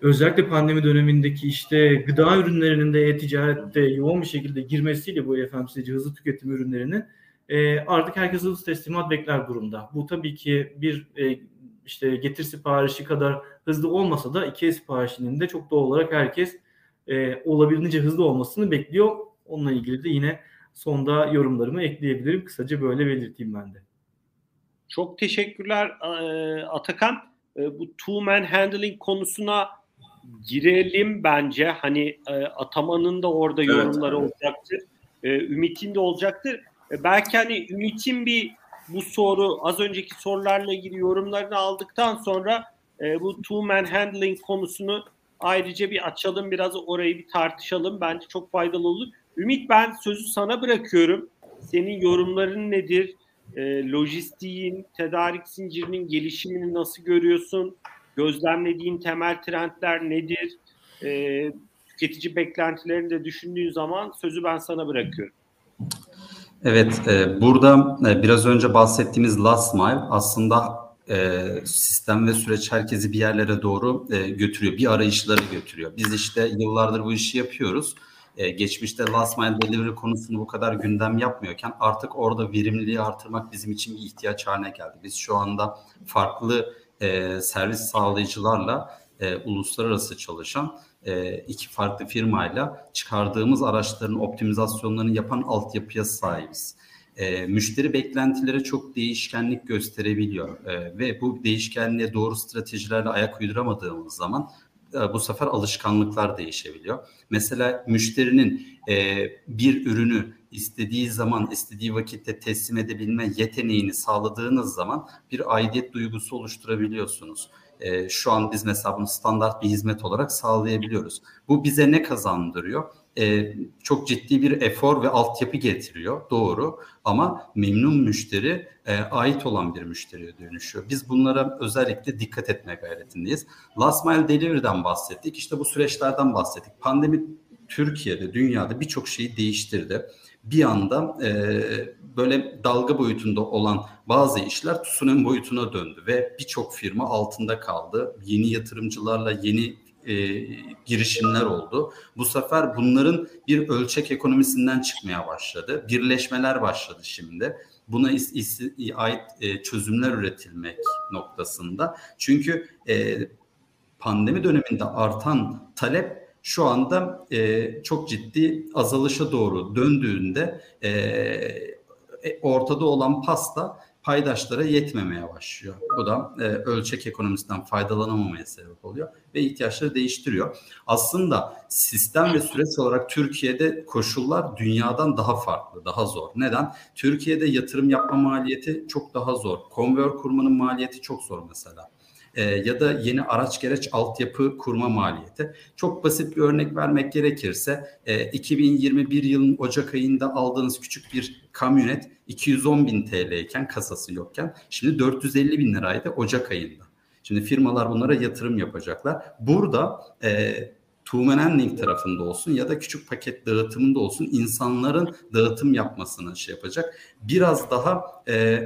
Speaker 2: özellikle pandemi dönemindeki işte gıda ürünlerinin de e-ticarette yoğun bir şekilde girmesiyle bu FMCG hızlı tüketim ürünlerinin e, artık herkes hızlı teslimat bekler durumda. Bu tabii ki bir e, işte getir siparişi kadar hızlı olmasa da iki siparişinin de çok doğal olarak herkes e, olabildiğince hızlı olmasını bekliyor. Onunla ilgili de yine sonda yorumlarımı ekleyebilirim. Kısaca böyle belirteyim ben de.
Speaker 1: Çok teşekkürler Atakan. Bu two man handling konusuna girelim bence. Hani Ataman'ın da orada evet, yorumları evet. olacaktır. Ümit'in de olacaktır. Belki hani Ümit'in bir bu soru az önceki sorularla ilgili yorumlarını aldıktan sonra bu two man handling konusunu ayrıca bir açalım biraz orayı bir tartışalım. Bence çok faydalı olur. Ümit ben sözü sana bırakıyorum. Senin yorumların nedir? E, lojistiğin, tedarik zincirinin gelişimini nasıl görüyorsun? Gözlemlediğin temel trendler nedir? E, tüketici beklentilerini de düşündüğün zaman sözü ben sana bırakıyorum.
Speaker 3: Evet, e, burada e, biraz önce bahsettiğimiz last mile aslında e, sistem ve süreç herkesi bir yerlere doğru e, götürüyor. Bir arayışları götürüyor. Biz işte yıllardır bu işi yapıyoruz. E, geçmişte last mile delivery konusunu bu kadar gündem yapmıyorken artık orada verimliliği artırmak bizim için bir ihtiyaç haline geldi. Biz şu anda farklı e, servis sağlayıcılarla e, uluslararası çalışan e, iki farklı firmayla çıkardığımız araçların optimizasyonlarını yapan altyapıya sahibiz. E, müşteri beklentileri çok değişkenlik gösterebiliyor e, ve bu değişkenliğe doğru stratejilerle ayak uyduramadığımız zaman bu sefer alışkanlıklar değişebiliyor. Mesela müşterinin e, bir ürünü istediği zaman, istediği vakitte teslim edebilme yeteneğini sağladığınız zaman bir aidiyet duygusu oluşturabiliyorsunuz. E, şu an biz mesela bunu standart bir hizmet olarak sağlayabiliyoruz. Bu bize ne kazandırıyor? E, çok ciddi bir efor ve altyapı getiriyor. Doğru ama memnun müşteri e, ait olan bir müşteriye dönüşüyor. Biz bunlara özellikle dikkat etme gayretindeyiz. Last mile delivery'den bahsettik. İşte bu süreçlerden bahsettik. Pandemi Türkiye'de, dünyada birçok şeyi değiştirdi. Bir anda e, böyle dalga boyutunda olan bazı işler tsunami boyutuna döndü ve birçok firma altında kaldı. Yeni yatırımcılarla yeni e, girişimler oldu. Bu sefer bunların bir ölçek ekonomisinden çıkmaya başladı. Birleşmeler başladı şimdi. Buna is, is, ait e, çözümler üretilmek noktasında. Çünkü e, pandemi döneminde artan talep şu anda e, çok ciddi azalışa doğru döndüğünde e, e ortada olan pasta paydaşlara yetmemeye başlıyor. Bu da e, ölçek ekonomisinden faydalanamamaya sebep oluyor ve ihtiyaçları değiştiriyor. Aslında sistem ve süreç olarak Türkiye'de koşullar dünyadan daha farklı, daha zor. Neden? Türkiye'de yatırım yapma maliyeti çok daha zor. Konvör kurmanın maliyeti çok zor mesela e, ya da yeni araç gereç altyapı kurma maliyeti. Çok basit bir örnek vermek gerekirse e, 2021 yılın Ocak ayında aldığınız küçük bir kamyonet 210 bin TL iken kasası yokken şimdi 450 bin liraydı Ocak ayında. Şimdi firmalar bunlara yatırım yapacaklar. Burada e, Tuğmen Link tarafında olsun ya da küçük paket dağıtımında olsun insanların dağıtım yapmasını şey yapacak. Biraz daha e,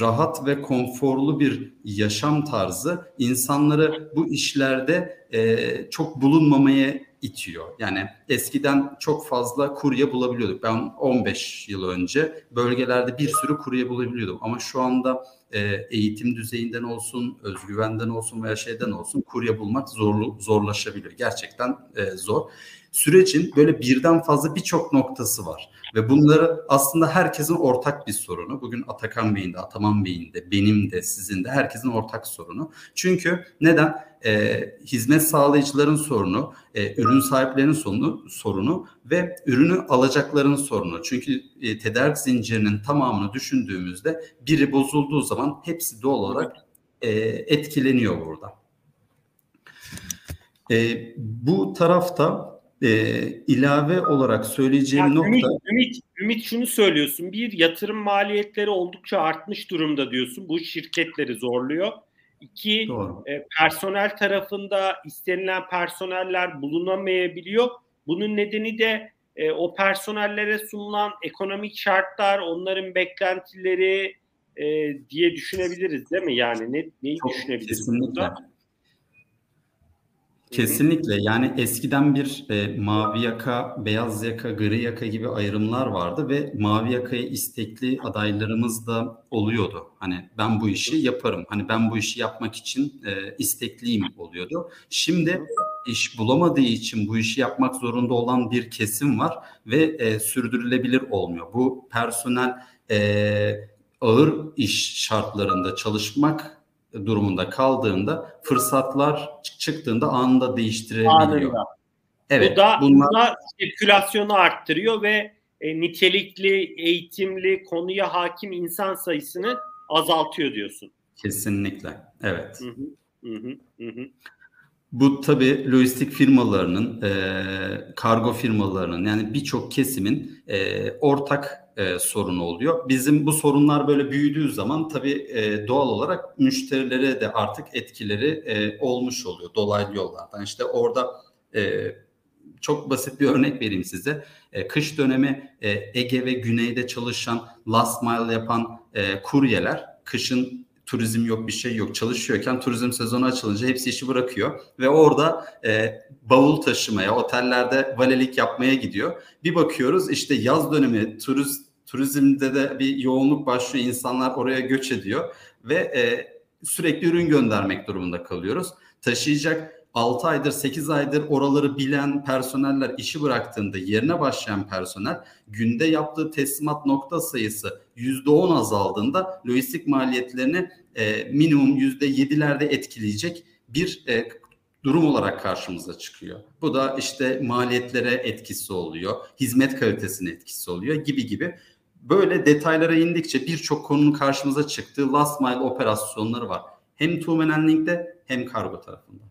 Speaker 3: rahat ve konforlu bir yaşam tarzı insanları bu işlerde e, çok bulunmamaya itiyor. Yani eskiden çok fazla kurye bulabiliyorduk. Ben 15 yıl önce bölgelerde bir sürü kurye bulabiliyordum. Ama şu anda e, eğitim düzeyinden olsun, özgüvenden olsun veya şeyden olsun kurye bulmak zorlu, zorlaşabiliyor. Gerçekten e, zor. Sürecin böyle birden fazla birçok noktası var. Ve bunları aslında herkesin ortak bir sorunu. Bugün Atakan Bey'in de, Ataman Bey'in de, benim de, sizin de herkesin ortak sorunu. Çünkü neden? E, hizmet sağlayıcıların sorunu, e, ürün sahiplerinin sorunu, sorunu ve ürünü alacakların sorunu. Çünkü e, tedarik zincirinin tamamını düşündüğümüzde biri bozulduğu zaman hepsi doğal olarak e, etkileniyor burada. E, bu tarafta e, ilave olarak söyleyeceğim yani nokta...
Speaker 1: Ümit, Ümit, Ümit şunu söylüyorsun. Bir, yatırım maliyetleri oldukça artmış durumda diyorsun. Bu şirketleri zorluyor. İki, e, personel tarafında istenilen personeller bulunamayabiliyor. Bunun nedeni de e, o personellere sunulan ekonomik şartlar, onların beklentileri e, diye düşünebiliriz değil mi? Yani ne, neyi Çok düşünebiliriz kesinlikle. burada?
Speaker 3: Kesinlikle yani eskiden bir e, mavi yaka, beyaz yaka, gri yaka gibi ayrımlar vardı ve mavi yakaya istekli adaylarımız da oluyordu. Hani ben bu işi yaparım, hani ben bu işi yapmak için e, istekliyim oluyordu. Şimdi iş bulamadığı için bu işi yapmak zorunda olan bir kesim var ve e, sürdürülebilir olmuyor. Bu personel e, ağır iş şartlarında çalışmak durumunda kaldığında fırsatlar çıktığında anında değiştirebiliyor. Anında.
Speaker 1: Evet, bu da, bunlar... bu da sirkülasyonu arttırıyor ve e, nitelikli, eğitimli, konuya hakim insan sayısını azaltıyor diyorsun.
Speaker 3: Kesinlikle. Evet. Hı hı, hı hı, Bu tabii lojistik firmalarının, e, kargo firmalarının yani birçok kesimin e, ortak e, sorunu oluyor. Bizim bu sorunlar böyle büyüdüğü zaman tabii e, doğal olarak müşterilere de artık etkileri e, olmuş oluyor dolaylı yollardan. İşte orada e, çok basit bir örnek vereyim size. E, kış dönemi e, Ege ve Güney'de çalışan last mile yapan e, kuryeler kışın turizm yok bir şey yok çalışıyorken turizm sezonu açılınca hepsi işi bırakıyor ve orada e, bavul taşımaya otellerde valelik yapmaya gidiyor. Bir bakıyoruz işte yaz dönemi turiz, turizmde de bir yoğunluk başlıyor insanlar oraya göç ediyor ve e, sürekli ürün göndermek durumunda kalıyoruz. Taşıyacak 6 aydır 8 aydır oraları bilen personeller işi bıraktığında yerine başlayan personel günde yaptığı teslimat nokta sayısı %10 azaldığında lojistik maliyetlerini e, minimum %7'lerde etkileyecek bir e, durum olarak karşımıza çıkıyor. Bu da işte maliyetlere etkisi oluyor, hizmet kalitesine etkisi oluyor gibi gibi. Böyle detaylara indikçe birçok konunun karşımıza çıktığı last mile operasyonları var. Hem Two-Man Handling'de hem kargo tarafında.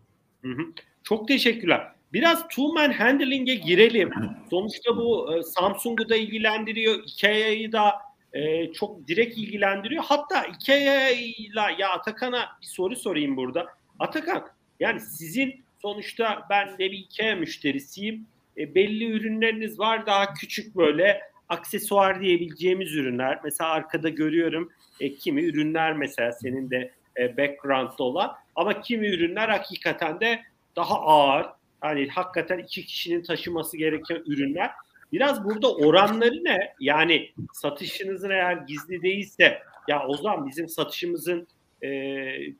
Speaker 1: Hı hı. Çok teşekkürler. Biraz two-man handling'e girelim. Sonuçta bu e, Samsung'u da ilgilendiriyor, Ikea'yı da e, çok direkt ilgilendiriyor. Hatta Ikea'yla ya Atakan'a bir soru sorayım burada. Atakan, yani sizin sonuçta ben de bir Ikea müşterisiyim. E, belli ürünleriniz var daha küçük böyle aksesuar diyebileceğimiz ürünler. Mesela arkada görüyorum e, kimi ürünler mesela senin de e, background'da olan ama kimi ürünler hakikaten de daha ağır. Hani hakikaten iki kişinin taşıması gereken ürünler. Biraz burada oranları ne? Yani satışınızın eğer gizli değilse ya o zaman bizim satışımızın e,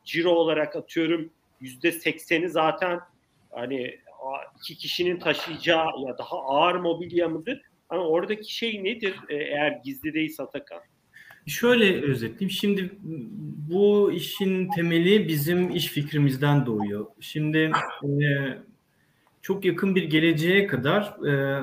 Speaker 1: ciro olarak atıyorum yüzde sekseni zaten hani iki kişinin taşıyacağı ya daha ağır mobilya mıdır? Ama oradaki şey nedir e, eğer gizli değilse Atakan?
Speaker 2: Şöyle özetleyeyim. Şimdi bu işin temeli bizim iş fikrimizden doğuyor. Şimdi e, çok yakın bir geleceğe kadar e,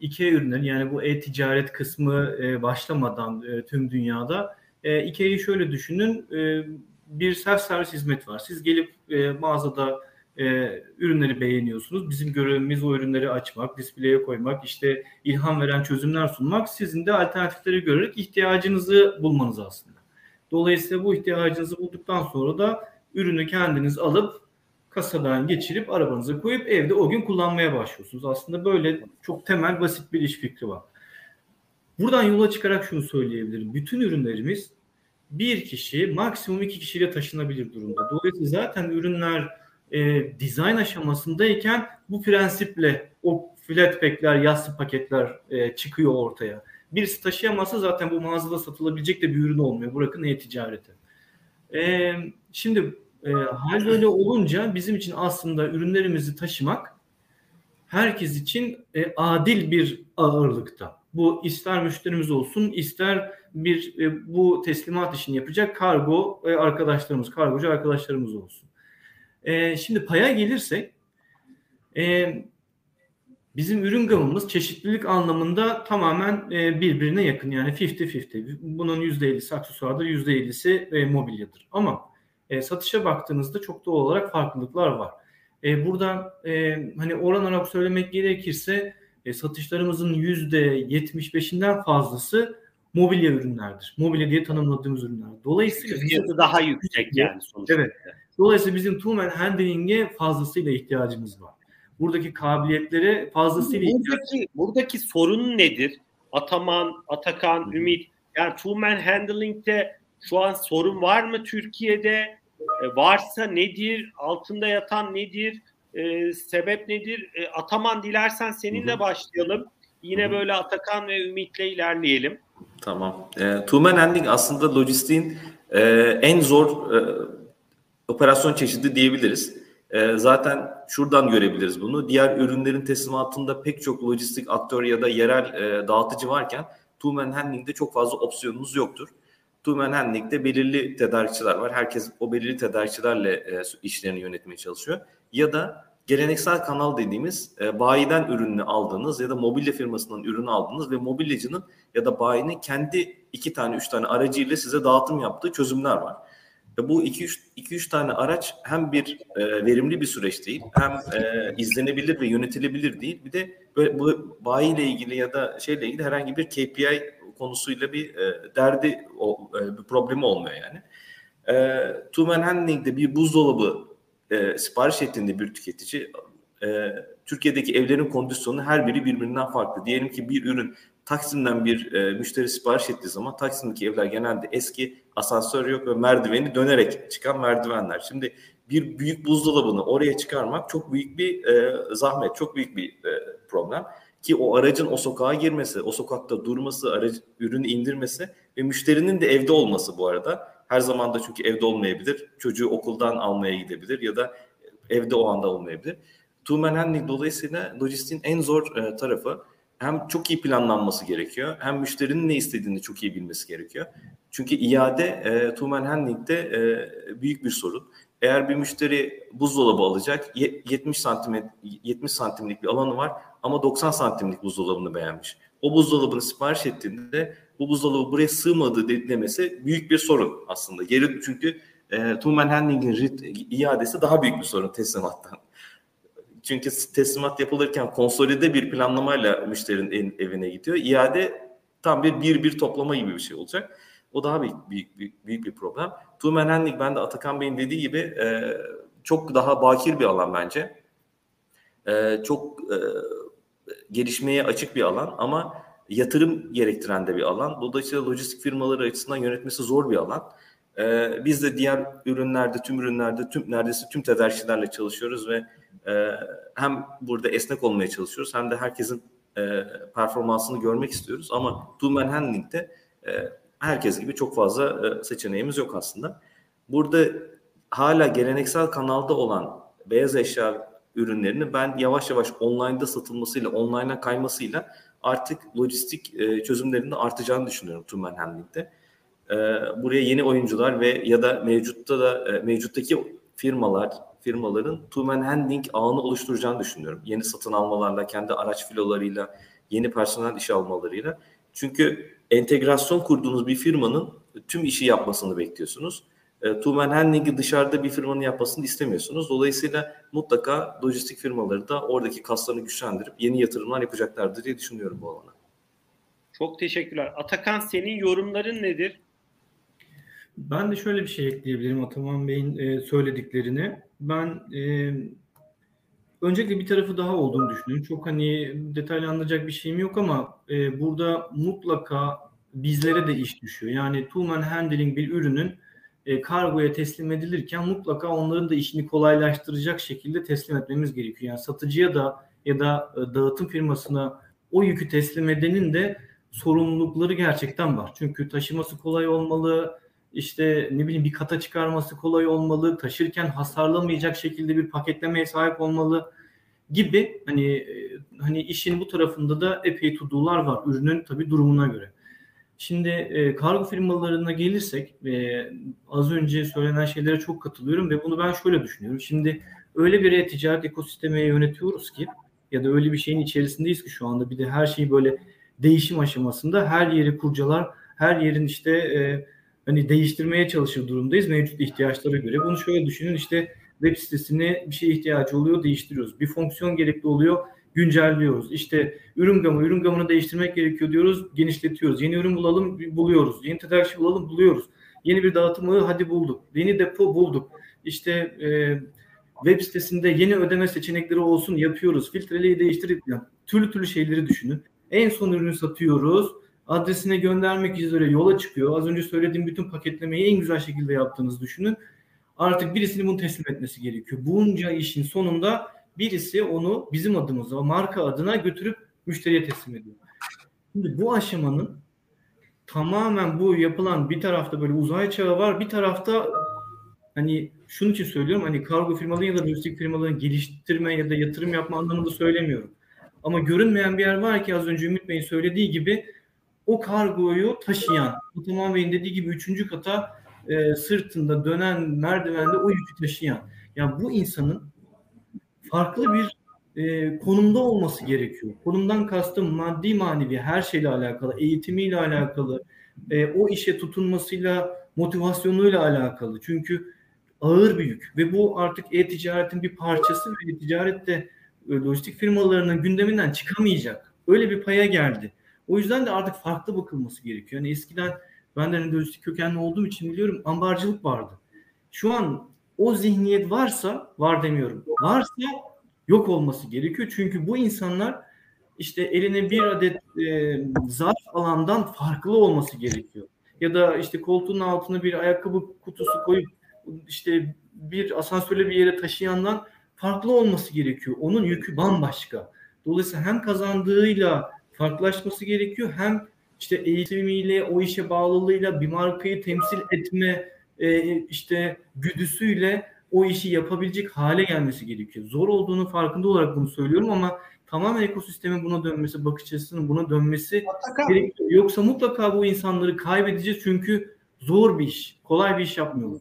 Speaker 2: IKEA ürünleri yani bu e-ticaret kısmı e, başlamadan e, tüm dünyada e, IKEA'yı şöyle düşünün. E, bir self servis hizmet var. Siz gelip e, mağazada e, ürünleri beğeniyorsunuz. Bizim görevimiz o ürünleri açmak, displeye koymak, işte ilham veren çözümler sunmak. Sizin de alternatifleri görerek ihtiyacınızı bulmanız aslında. Dolayısıyla bu ihtiyacınızı bulduktan sonra da ürünü kendiniz alıp kasadan geçirip arabanıza koyup evde o gün kullanmaya başlıyorsunuz. Aslında böyle çok temel basit bir iş fikri var. Buradan yola çıkarak şunu söyleyebilirim. Bütün ürünlerimiz bir kişi maksimum iki kişiyle taşınabilir durumda. Dolayısıyla zaten ürünler e, dizayn aşamasındayken bu prensiple o flat pack'ler, yassı paketler e, çıkıyor ortaya. Birisi taşıyamazsa zaten bu mağazada satılabilecek de bir ürün olmuyor. Bırakın e-ticareti. E, şimdi e, hal böyle olunca bizim için aslında ürünlerimizi taşımak herkes için e, adil bir ağırlıkta. Bu ister müşterimiz olsun, ister bir e, bu teslimat işini yapacak kargo e, arkadaşlarımız, kargocu arkadaşlarımız olsun. E, şimdi paya gelirsek e, bizim ürün gamımız çeşitlilik anlamında tamamen e, birbirine yakın. Yani 50-50. Bunun %50'si aksesuardır, %50'si e, mobilyadır. Ama e, satışa baktığınızda çok doğal olarak farklılıklar var. E, burada e, hani oran olarak söylemek gerekirse e, satışlarımızın %75'inden fazlası mobilya ürünlerdir. Mobilya diye tanımladığımız ürünler. Dolayısıyla
Speaker 1: daha yüksek yani sonuçta.
Speaker 2: Evet. Dolayısıyla bizim two-man handling'e fazlasıyla ihtiyacımız var. Buradaki kabiliyetlere fazlasıyla
Speaker 1: buradaki, buradaki sorun nedir? Ataman, Atakan, Ümit. Yani two-man handling'de şu an sorun var mı Türkiye'de? E, varsa nedir? Altında yatan nedir? E, sebep nedir? E, Ataman dilersen seninle Hı-hı. başlayalım. Yine Hı-hı. böyle Atakan ve Ümit'le ilerleyelim.
Speaker 4: Tamam. E, two-man handling aslında lojistiğin e, en zor e, operasyon çeşidi diyebiliriz. E, zaten şuradan görebiliriz bunu. Diğer ürünlerin teslimatında pek çok lojistik aktör ya da yerel e, dağıtıcı varken two-man handling'de çok fazla opsiyonunuz yoktur. Two-man handling'de belirli tedarikçiler var. Herkes o belirli tedarikçilerle e, işlerini yönetmeye çalışıyor. Ya da geleneksel kanal dediğimiz e, bayiden ürünü aldığınız ya da mobilya firmasından ürünü aldığınız ve mobilyacının ya da bayinin kendi iki tane üç tane aracıyla size dağıtım yaptığı çözümler var. Ve bu 2-3 tane araç hem bir e, verimli bir süreç değil, hem e, izlenebilir ve yönetilebilir değil. Bir de böyle bu bayiyle ilgili ya da şeyle ilgili herhangi bir KPI konusuyla bir e, derdi, o, e, bir problemi olmuyor yani. E, Two Man Handling'de bir buzdolabı e, sipariş ettiğinde bir tüketici e, Türkiye'deki evlerin kondisyonu her biri birbirinden farklı. Diyelim ki bir ürün Taksim'den bir e, müşteri sipariş ettiği zaman Taksim'deki evler genelde eski, asansör yok ve merdiveni dönerek çıkan merdivenler. Şimdi bir büyük buzdolabını oraya çıkarmak çok büyük bir e, zahmet, çok büyük bir e, problem. Ki o aracın o sokağa girmesi, o sokakta durması, aracı, ürünü indirmesi ve müşterinin de evde olması bu arada. Her zaman da çünkü evde olmayabilir. Çocuğu okuldan almaya gidebilir ya da evde o anda olmayabilir. Two man handling dolayısıyla lojistiğin en zor e, tarafı hem çok iyi planlanması gerekiyor hem müşterinin ne istediğini çok iyi bilmesi gerekiyor. Çünkü iade e, two man handling'de e, büyük bir sorun. Eğer bir müşteri buzdolabı alacak 70 santim 70 santimlik bir alanı var ama 90 santimlik buzdolabını beğenmiş. O buzdolabını sipariş ettiğinde bu buzdolabı buraya sığmadı demesi büyük bir sorun aslında. Geri çünkü e, two man handling'in iadesi daha büyük bir sorun teslimattan. Çünkü teslimat yapılırken konsolide bir planlamayla müşterinin evine gidiyor. İade tam bir bir bir toplama gibi bir şey olacak. O daha büyük, büyük, büyük, büyük bir problem. Two man handling ben de Atakan Bey'in dediği gibi e, çok daha bakir bir alan bence. E, çok e, gelişmeye açık bir alan ama yatırım gerektiren de bir alan. Dolayısıyla lojistik firmaları açısından yönetmesi zor bir alan. Ee, biz de diğer ürünlerde, tüm ürünlerde, tüm neredeyse tüm tedarikçilerle çalışıyoruz ve e, hem burada esnek olmaya çalışıyoruz hem de herkesin e, performansını görmek istiyoruz. Ama tool man handling'de e, herkes gibi çok fazla e, seçeneğimiz yok aslında. Burada hala geleneksel kanalda olan beyaz eşya ürünlerini ben yavaş yavaş online'da satılmasıyla, online'a kaymasıyla artık lojistik e, çözümlerinde artacağını düşünüyorum man handling'de. E, buraya yeni oyuncular ve ya da mevcutta da e, mevcuttaki firmalar firmaların two man handling ağını oluşturacağını düşünüyorum. Yeni satın almalarla, kendi araç filolarıyla, yeni personel iş almalarıyla. Çünkü entegrasyon kurduğunuz bir firmanın tüm işi yapmasını bekliyorsunuz. E, two man handling'i dışarıda bir firmanın yapmasını istemiyorsunuz. Dolayısıyla mutlaka lojistik firmaları da oradaki kaslarını güçlendirip yeni yatırımlar yapacaklardır diye düşünüyorum bu alana.
Speaker 1: Çok teşekkürler. Atakan senin yorumların nedir?
Speaker 2: Ben de şöyle bir şey ekleyebilirim Ataman Bey'in e, söylediklerini. Ben e, öncelikle bir tarafı daha olduğunu düşünüyorum. Çok hani detaylı anlayacak bir şeyim yok ama e, burada mutlaka bizlere de iş düşüyor. Yani two man handling bir ürünün e, kargoya teslim edilirken mutlaka onların da işini kolaylaştıracak şekilde teslim etmemiz gerekiyor. Yani satıcıya da ya da e, dağıtım firmasına o yükü teslim edenin de sorumlulukları gerçekten var. Çünkü taşıması kolay olmalı, işte ne bileyim bir kata çıkarması kolay olmalı, taşırken hasarlamayacak şekilde bir paketlemeye sahip olmalı gibi hani e, hani işin bu tarafında da epey tudular var ürünün tabi durumuna göre. Şimdi e, kargo firmalarına gelirsek e, az önce söylenen şeylere çok katılıyorum ve bunu ben şöyle düşünüyorum. Şimdi öyle bir e-ticaret ekosistemi yönetiyoruz ki ya da öyle bir şeyin içerisindeyiz ki şu anda bir de her şey böyle değişim aşamasında her yeri kurcalar, her yerin işte e, hani değiştirmeye çalışır durumdayız mevcut ihtiyaçlara göre. Bunu şöyle düşünün işte web sitesine bir şey ihtiyacı oluyor değiştiriyoruz. Bir fonksiyon gerekli oluyor güncelliyoruz. İşte ürün gamı, ürün gamını değiştirmek gerekiyor diyoruz, genişletiyoruz. Yeni ürün bulalım, buluyoruz. Yeni tedarikçi bulalım, buluyoruz. Yeni bir dağıtımı hadi bulduk. Yeni depo bulduk. İşte e, web sitesinde yeni ödeme seçenekleri olsun yapıyoruz. Filtreliği değiştirip yani, türlü türlü şeyleri düşünün. En son ürünü satıyoruz. Adresine göndermek üzere yola çıkıyor. Az önce söylediğim bütün paketlemeyi en güzel şekilde yaptığınızı düşünün. Artık birisinin bunu teslim etmesi gerekiyor. Bunca işin sonunda birisi onu bizim adımıza, marka adına götürüp müşteriye teslim ediyor. Şimdi bu aşamanın tamamen bu yapılan bir tarafta böyle uzay çağı var, bir tarafta hani şunun için söylüyorum hani kargo firmaları ya da lojistik firmaların geliştirme ya da yatırım yapma anlamında söylemiyorum. Ama görünmeyen bir yer var ki az önce Ümit Bey'in söylediği gibi o kargoyu taşıyan, Ataman Bey'in dediği gibi üçüncü kata e, sırtında dönen merdivende o yükü taşıyan. Yani bu insanın farklı bir e, konumda olması gerekiyor. Konumdan kastım maddi manevi her şeyle alakalı, eğitimiyle alakalı, e, o işe tutunmasıyla, motivasyonuyla alakalı. Çünkü ağır bir yük ve bu artık e-ticaretin bir parçası ve ticarette e, lojistik firmalarının gündeminden çıkamayacak. Öyle bir paya geldi. O yüzden de artık farklı bakılması gerekiyor. Yani eskiden ben de hani lojistik kökenli olduğum için biliyorum ambarcılık vardı. Şu an o zihniyet varsa var demiyorum. Varsa yok olması gerekiyor. Çünkü bu insanlar işte eline bir adet e, zarf alandan farklı olması gerekiyor. Ya da işte koltuğun altına bir ayakkabı kutusu koyup işte bir asansörle bir yere taşıyandan farklı olması gerekiyor. Onun yükü bambaşka. Dolayısıyla hem kazandığıyla farklılaşması gerekiyor hem işte eğitimiyle, o işe bağlılığıyla bir markayı temsil etme e, işte güdüsüyle o işi yapabilecek hale gelmesi gerekiyor. Zor olduğunu farkında olarak bunu söylüyorum ama tamamen ekosistemin buna dönmesi, bakış açısının buna dönmesi gerekiyor. Yoksa mutlaka bu insanları kaybedeceğiz çünkü zor bir iş, kolay bir iş yapmıyorlar.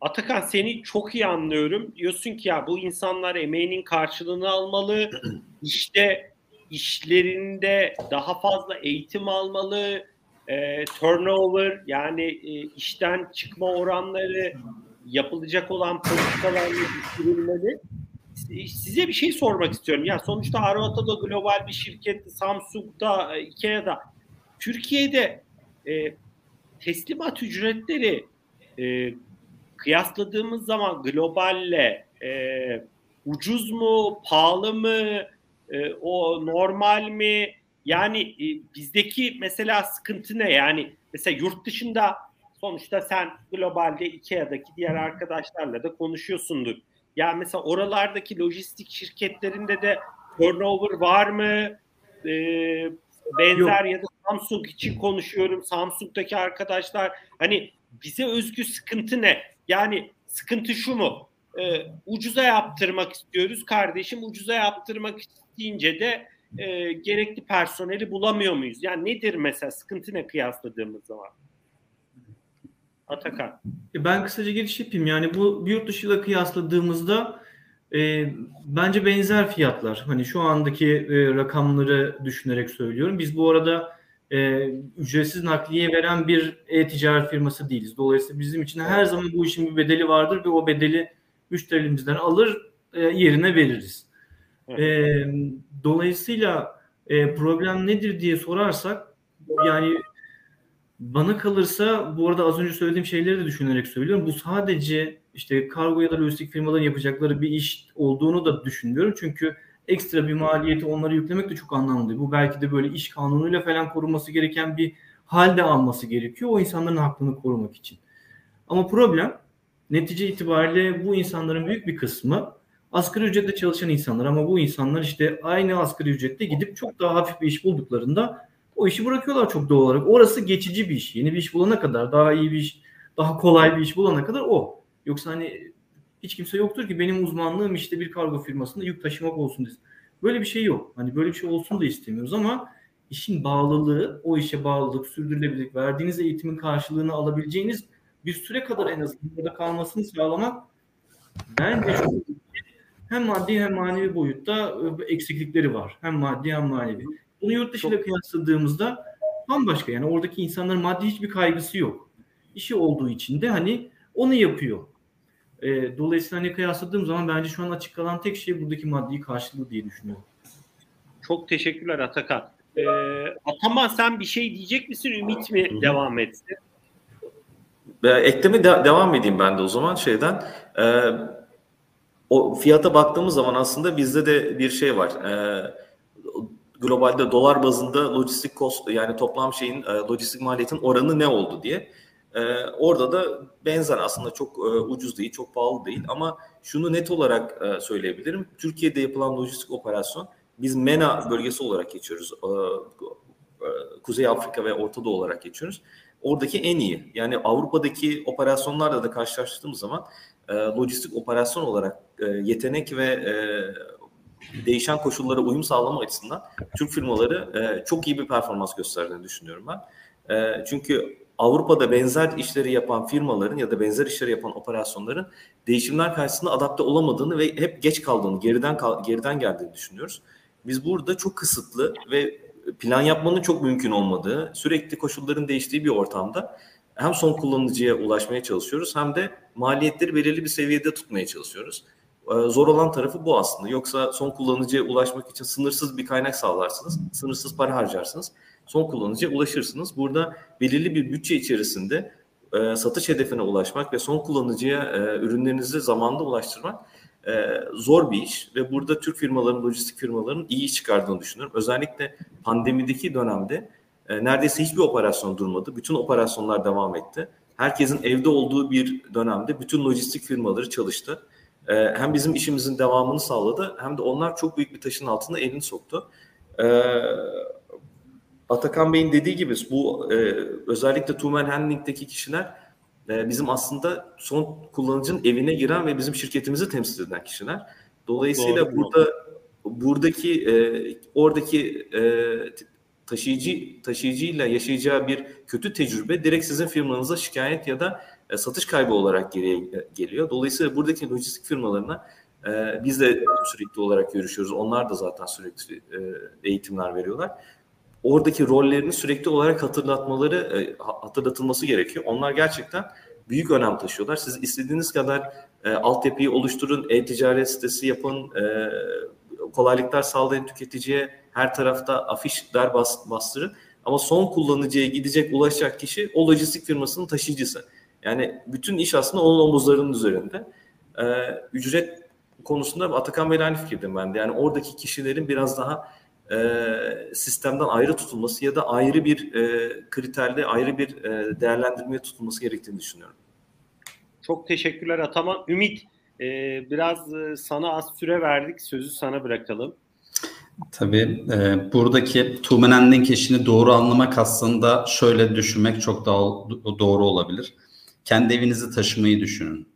Speaker 1: Atakan seni çok iyi anlıyorum. Diyorsun ki ya bu insanlar emeğinin karşılığını almalı. İşte işlerinde daha fazla eğitim almalı. E, turnover yani e, işten çıkma oranları yapılacak olan politikalarla düşürülmeli. Size bir şey sormak istiyorum. Ya sonuçta Arvata'da global bir şirket, Samsung'da, Ikea'da Türkiye'de e, teslimat ücretleri e, kıyasladığımız zaman globalle e, ucuz mu, pahalı mı, e, o normal mi? Yani e, bizdeki mesela sıkıntı ne? Yani mesela yurt dışında sonuçta sen globalde Ikea'daki diğer arkadaşlarla da konuşuyorsundur. Ya mesela oralardaki lojistik şirketlerinde de turnover var mı? E, benzer Yok. ya da Samsung için konuşuyorum. Samsung'daki arkadaşlar hani bize özgü sıkıntı ne? Yani sıkıntı şu mu? Ee, ucuza yaptırmak istiyoruz kardeşim. Ucuza yaptırmak isteyince de e, gerekli personeli bulamıyor muyuz? Yani nedir mesela sıkıntı ne kıyasladığımız zaman? Atakan.
Speaker 2: E, ben kısaca giriş yapayım. Yani bu yurt dışıyla kıyasladığımızda e, bence benzer fiyatlar. Hani şu andaki e, rakamları düşünerek söylüyorum. Biz bu arada e, ücretsiz nakliye veren bir e-ticaret firması değiliz. Dolayısıyla bizim için her zaman bu işin bir bedeli vardır ve o bedeli müşterilerimizden alır e, yerine veririz. E, dolayısıyla e, problem nedir diye sorarsak yani bana kalırsa bu arada az önce söylediğim şeyleri de düşünerek söylüyorum. Bu sadece işte kargo ya da lojistik firmaların yapacakları bir iş olduğunu da düşünmüyorum. Çünkü ekstra bir maliyeti onlara yüklemek de çok anlamlı. Bu belki de böyle iş kanunuyla falan korunması gereken bir halde alması gerekiyor o insanların hakkını korumak için. Ama problem netice itibariyle bu insanların büyük bir kısmı asgari ücretle çalışan insanlar ama bu insanlar işte aynı asgari ücretle gidip çok daha hafif bir iş bulduklarında o işi bırakıyorlar çok doğal olarak. Orası geçici bir iş. Yeni bir iş bulana kadar, daha iyi bir iş, daha kolay bir iş bulana kadar o. Yoksa hani hiç kimse yoktur ki benim uzmanlığım işte bir kargo firmasında yük taşımak olsun desin. Böyle bir şey yok. Hani böyle bir şey olsun da istemiyoruz ama işin bağlılığı, o işe bağlılık, sürdürülebilirlik, verdiğiniz eğitimin karşılığını alabileceğiniz bir süre kadar en azından burada kalmasını sağlamak bence çok hem maddi hem manevi boyutta eksiklikleri var. Hem maddi hem manevi. Bunu yurt dışıyla kıyasladığımızda bambaşka yani oradaki insanların maddi hiçbir kaygısı yok. İşi olduğu için de hani onu yapıyor. E, dolayısıyla hani kıyasladığım zaman bence şu an açık kalan tek şey buradaki maddi karşılığı diye düşünüyorum.
Speaker 1: Çok teşekkürler Atakan. Ee, Ataman sen bir şey diyecek misin? Ümit mi Hı-hı. devam etsin?
Speaker 4: Ekleme de- devam edeyim ben de o zaman şeyden. E, o fiyata baktığımız zaman aslında bizde de bir şey var. E, globalde dolar bazında lojistik cost yani toplam şeyin e, lojistik maliyetin oranı ne oldu diye. E, orada da benzer aslında çok e, ucuz değil, çok pahalı değil ama şunu net olarak e, söyleyebilirim. Türkiye'de yapılan lojistik operasyon biz MENA bölgesi olarak geçiyoruz. E, e, Kuzey Afrika ve Orta Doğu olarak geçiyoruz. Oradaki en iyi. Yani Avrupa'daki operasyonlarla da karşılaştığımız zaman e, lojistik operasyon olarak e, yetenek ve e, değişen koşullara uyum sağlama açısından Türk firmaları e, çok iyi bir performans gösterdiğini düşünüyorum ben. E, çünkü Avrupa'da benzer işleri yapan firmaların ya da benzer işleri yapan operasyonların değişimler karşısında adapte olamadığını ve hep geç kaldığını, geriden kal geriden geldiğini düşünüyoruz. Biz burada çok kısıtlı ve plan yapmanın çok mümkün olmadığı, sürekli koşulların değiştiği bir ortamda hem son kullanıcıya ulaşmaya çalışıyoruz hem de maliyetleri belirli bir seviyede tutmaya çalışıyoruz. Ee, zor olan tarafı bu aslında. Yoksa son kullanıcıya ulaşmak için sınırsız bir kaynak sağlarsınız, sınırsız para harcarsınız son kullanıcıya ulaşırsınız. Burada belirli bir bütçe içerisinde e, satış hedefine ulaşmak ve son kullanıcıya e, ürünlerinizi zamanında ulaştırmak e, zor bir iş ve burada Türk firmaların, lojistik firmaların iyi iş çıkardığını düşünüyorum. Özellikle pandemideki dönemde e, neredeyse hiçbir operasyon durmadı. Bütün operasyonlar devam etti. Herkesin evde olduğu bir dönemde bütün lojistik firmaları çalıştı. E, hem bizim işimizin devamını sağladı hem de onlar çok büyük bir taşın altına elini soktu. E, Atakan Bey'in dediği gibi bu e, özellikle Tumen Handling'deki kişiler e, bizim aslında son kullanıcının evine giren ve bizim şirketimizi temsil eden kişiler. Dolayısıyla Doğru. burada buradaki e, oradaki e, taşıyıcı taşıyıcıyla yaşayacağı bir kötü tecrübe direkt sizin firmanıza şikayet ya da e, satış kaybı olarak geriye e, geliyor. Dolayısıyla buradaki lojistik firmalarına e, biz de sürekli olarak görüşüyoruz. Onlar da zaten sürekli e, eğitimler veriyorlar. Oradaki rollerini sürekli olarak hatırlatmaları, e, hatırlatılması gerekiyor. Onlar gerçekten büyük önem taşıyorlar. Siz istediğiniz kadar e, altyapıyı oluşturun, e-ticaret sitesi yapın, e, kolaylıklar sağlayın tüketiciye, her tarafta afişler bas, bastırın. Ama son kullanıcıya gidecek, ulaşacak kişi o lojistik firmasının taşıyıcısı. Yani bütün iş aslında onun omuzlarının üzerinde. Ee, ücret konusunda Atakan Bey'le aynı fikirdim ben de. Yani oradaki kişilerin biraz daha e, sistemden ayrı tutulması ya da ayrı bir e, kriterle ayrı bir e, değerlendirmeye tutulması gerektiğini düşünüyorum.
Speaker 1: Çok teşekkürler Ataman. Ümit e, biraz e, sana az süre verdik. Sözü sana bırakalım.
Speaker 3: Tabii e, buradaki Tumen Ending işini doğru anlamak aslında şöyle düşünmek çok daha doğru olabilir. Kendi evinizi taşımayı düşünün.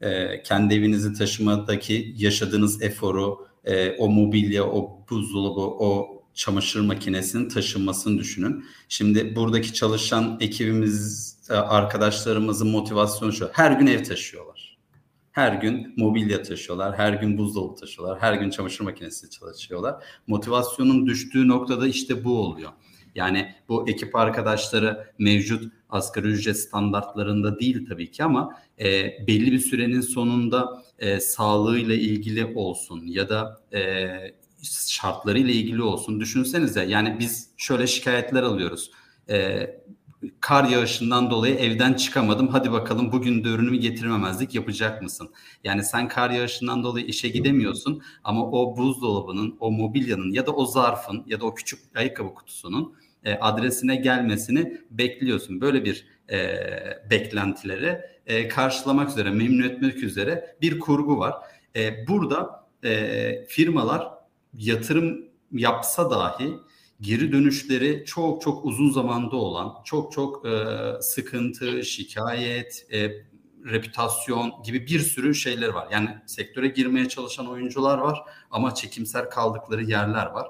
Speaker 3: E, kendi evinizi taşımadaki yaşadığınız eforu, e, o mobilya, o buzdolabı, o çamaşır makinesinin taşınmasını düşünün. Şimdi buradaki çalışan ekibimiz, e, arkadaşlarımızın motivasyonu şu. Her gün ev taşıyorlar. Her gün mobilya taşıyorlar, her gün buzdolabı taşıyorlar, her gün çamaşır makinesi çalışıyorlar. Motivasyonun düştüğü noktada işte bu oluyor. Yani bu ekip arkadaşları mevcut asgari ücret standartlarında değil tabii ki ama e, belli bir sürenin sonunda e, sağlığıyla ilgili olsun ya da e, şartlarıyla ilgili olsun. Düşünsenize yani biz şöyle şikayetler alıyoruz. E, kar yağışından dolayı evden çıkamadım. Hadi bakalım bugün de ürünümü getirmemezlik yapacak mısın? Yani sen kar yağışından dolayı işe gidemiyorsun ama o buzdolabının, o mobilyanın ya da o zarfın ya da o küçük ayakkabı kutusunun e, adresine gelmesini bekliyorsun. Böyle bir e, beklentileri e, karşılamak üzere, memnun etmek üzere bir kurgu var. E, burada e, firmalar yatırım yapsa dahi geri dönüşleri çok çok uzun zamanda olan, çok çok e, sıkıntı, şikayet, e, reputasyon gibi bir sürü şeyler var. Yani sektöre girmeye çalışan oyuncular var ama çekimser kaldıkları yerler var.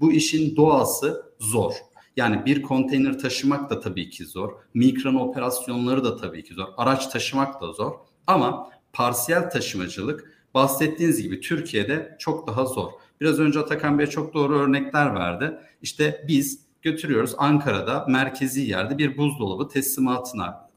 Speaker 3: Bu işin doğası zor. Yani bir konteyner taşımak da tabii ki zor. Mikron operasyonları da tabii ki zor. Araç taşımak da zor. Ama parsiyel taşımacılık bahsettiğiniz gibi Türkiye'de çok daha zor. Biraz önce Atakan Bey çok doğru örnekler verdi. İşte biz götürüyoruz Ankara'da merkezi yerde bir buzdolabı teslimatına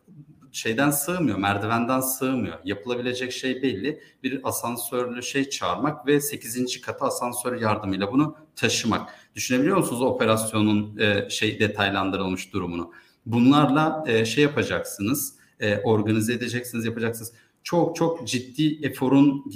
Speaker 3: şeyden sığmıyor, merdivenden sığmıyor. Yapılabilecek şey belli. Bir asansörlü şey çağırmak ve 8. kata asansör yardımıyla bunu taşımak. Düşünebiliyor musunuz operasyonun e, şey detaylandırılmış durumunu? Bunlarla e, şey yapacaksınız, e, organize edeceksiniz, yapacaksınız. Çok çok ciddi eforun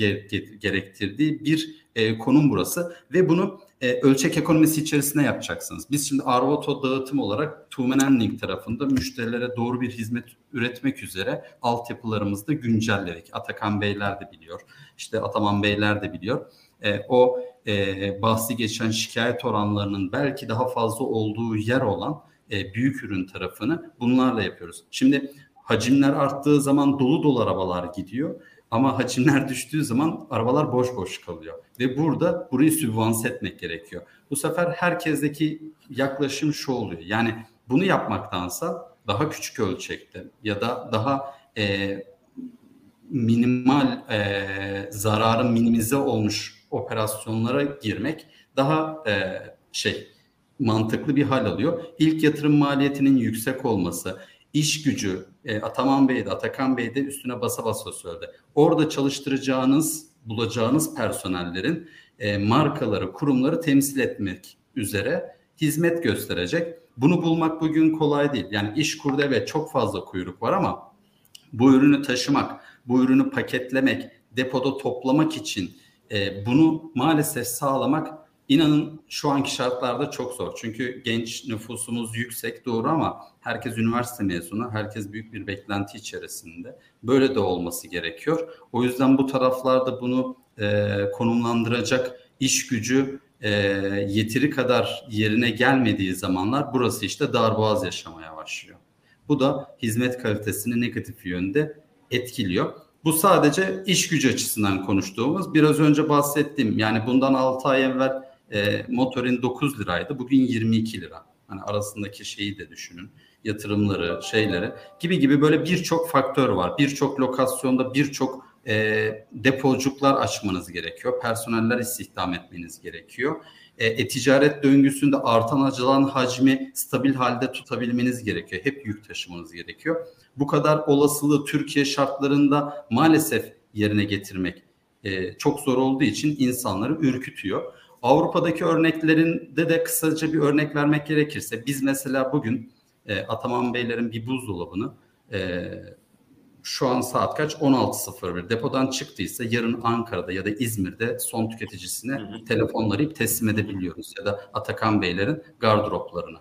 Speaker 3: gerektirdiği bir e, konum burası ve bunu e, ölçek ekonomisi içerisinde yapacaksınız. Biz şimdi Arvoto dağıtım olarak Tumen Ending tarafında müşterilere doğru bir hizmet üretmek üzere altyapılarımızı da güncelledik. Atakan Beyler de biliyor, işte Ataman Beyler de biliyor. E, o e, bahsi geçen şikayet oranlarının belki daha fazla olduğu yer olan e, büyük ürün tarafını bunlarla yapıyoruz. Şimdi hacimler arttığı zaman dolu dolu arabalar gidiyor. Ama hacimler düştüğü zaman arabalar boş boş kalıyor. Ve burada burayı sübvanse etmek gerekiyor. Bu sefer herkesteki yaklaşım şu oluyor. Yani bunu yapmaktansa daha küçük ölçekte ya da daha e, minimal e, zararın minimize olmuş operasyonlara girmek daha e, şey mantıklı bir hal alıyor. İlk yatırım maliyetinin yüksek olması, iş gücü e, Ataman Bey de Atakan Bey de üstüne basa basa söyledi. Orada çalıştıracağınız, bulacağınız personellerin e, markaları, kurumları temsil etmek üzere hizmet gösterecek. Bunu bulmak bugün kolay değil. Yani iş kurdu evet çok fazla kuyruk var ama bu ürünü taşımak, bu ürünü paketlemek, depoda toplamak için e, bunu maalesef sağlamak inanın şu anki şartlarda çok zor. Çünkü genç nüfusumuz yüksek doğru ama herkes üniversite mezunu, herkes büyük bir beklenti içerisinde. Böyle de olması gerekiyor. O yüzden bu taraflarda bunu e, konumlandıracak iş gücü e, yeteri kadar yerine gelmediği zamanlar burası işte darboğaz yaşamaya başlıyor. Bu da hizmet kalitesini negatif yönde etkiliyor. Bu sadece iş gücü açısından konuştuğumuz. Biraz önce bahsettiğim yani bundan 6 ay evvel e, motorin 9 liraydı. Bugün 22 lira. Hani arasındaki şeyi de düşünün. Yatırımları, şeyleri gibi gibi böyle birçok faktör var. Birçok lokasyonda birçok e, depoculuklar açmanız gerekiyor. Personeller istihdam etmeniz gerekiyor. E, e-ticaret döngüsünde artan acılan hacmi stabil halde tutabilmeniz gerekiyor. Hep yük taşımanız gerekiyor. Bu kadar olasılığı Türkiye şartlarında maalesef yerine getirmek e, çok zor olduğu için insanları ürkütüyor. Avrupa'daki örneklerinde de kısaca bir örnek vermek gerekirse biz mesela bugün e, Ataman Beylerin bir buzdolabını e, şu an saat kaç? 16.01. Depodan çıktıysa yarın Ankara'da ya da İzmir'de son tüketicisine hı hı. telefonları teslim edebiliyoruz. Ya da Atakan Beylerin gardıroplarını.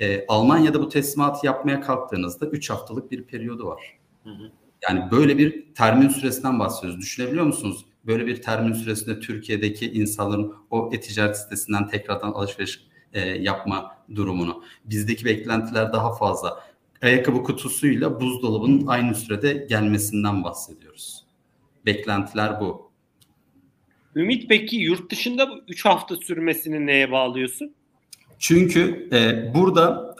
Speaker 3: E, Almanya'da bu teslimatı yapmaya kalktığınızda 3 haftalık bir periyodu var. Hı hı. Yani böyle bir termin süresinden bahsediyoruz. Düşünebiliyor musunuz? Böyle bir termin süresinde Türkiye'deki insanların o e-ticaret sitesinden tekrardan alışveriş e, yapma durumunu. Bizdeki beklentiler daha fazla ayakkabı kutusuyla buzdolabının aynı sürede gelmesinden bahsediyoruz. Beklentiler bu.
Speaker 1: Ümit peki yurt dışında 3 hafta sürmesini neye bağlıyorsun?
Speaker 3: Çünkü e, burada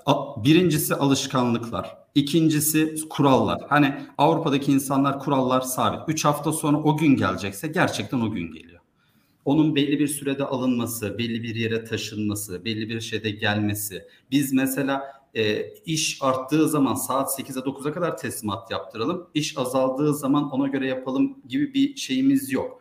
Speaker 3: birincisi alışkanlıklar, ikincisi kurallar. Hani Avrupa'daki insanlar kurallar sabit. 3 hafta sonra o gün gelecekse gerçekten o gün geliyor. Onun belli bir sürede alınması, belli bir yere taşınması, belli bir şeyde gelmesi. Biz mesela e, iş arttığı zaman saat 8'e 9'a kadar teslimat yaptıralım. İş azaldığı zaman ona göre yapalım gibi bir şeyimiz yok.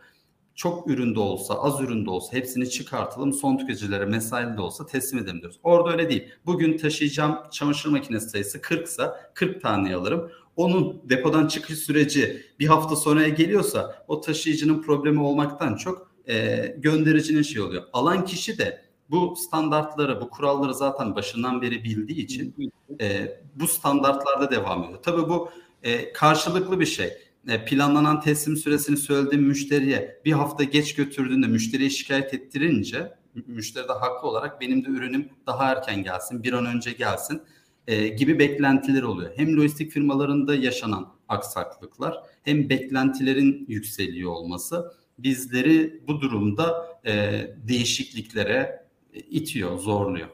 Speaker 3: Çok üründe olsa, az üründe olsa hepsini çıkartalım. Son tüketicilere mesaili de olsa teslim edelim diyoruz. Orada öyle değil. Bugün taşıyacağım çamaşır makinesi sayısı 40 ise 40 tane alırım. Onun depodan çıkış süreci bir hafta sonraya geliyorsa o taşıyıcının problemi olmaktan çok e, göndericinin şey oluyor. Alan kişi de bu standartları, bu kuralları zaten başından beri bildiği için e, bu standartlarda devam ediyor. Tabii bu e, karşılıklı bir şey. E, planlanan teslim süresini söylediğim müşteriye bir hafta geç götürdüğünde müşteriye şikayet ettirince müşteri de haklı olarak benim de ürünüm daha erken gelsin, bir an önce gelsin e, gibi beklentiler oluyor. Hem lojistik firmalarında yaşanan aksaklıklar hem beklentilerin yükseliyor olması bizleri bu durumda e, değişikliklere itiyor, zorluyor.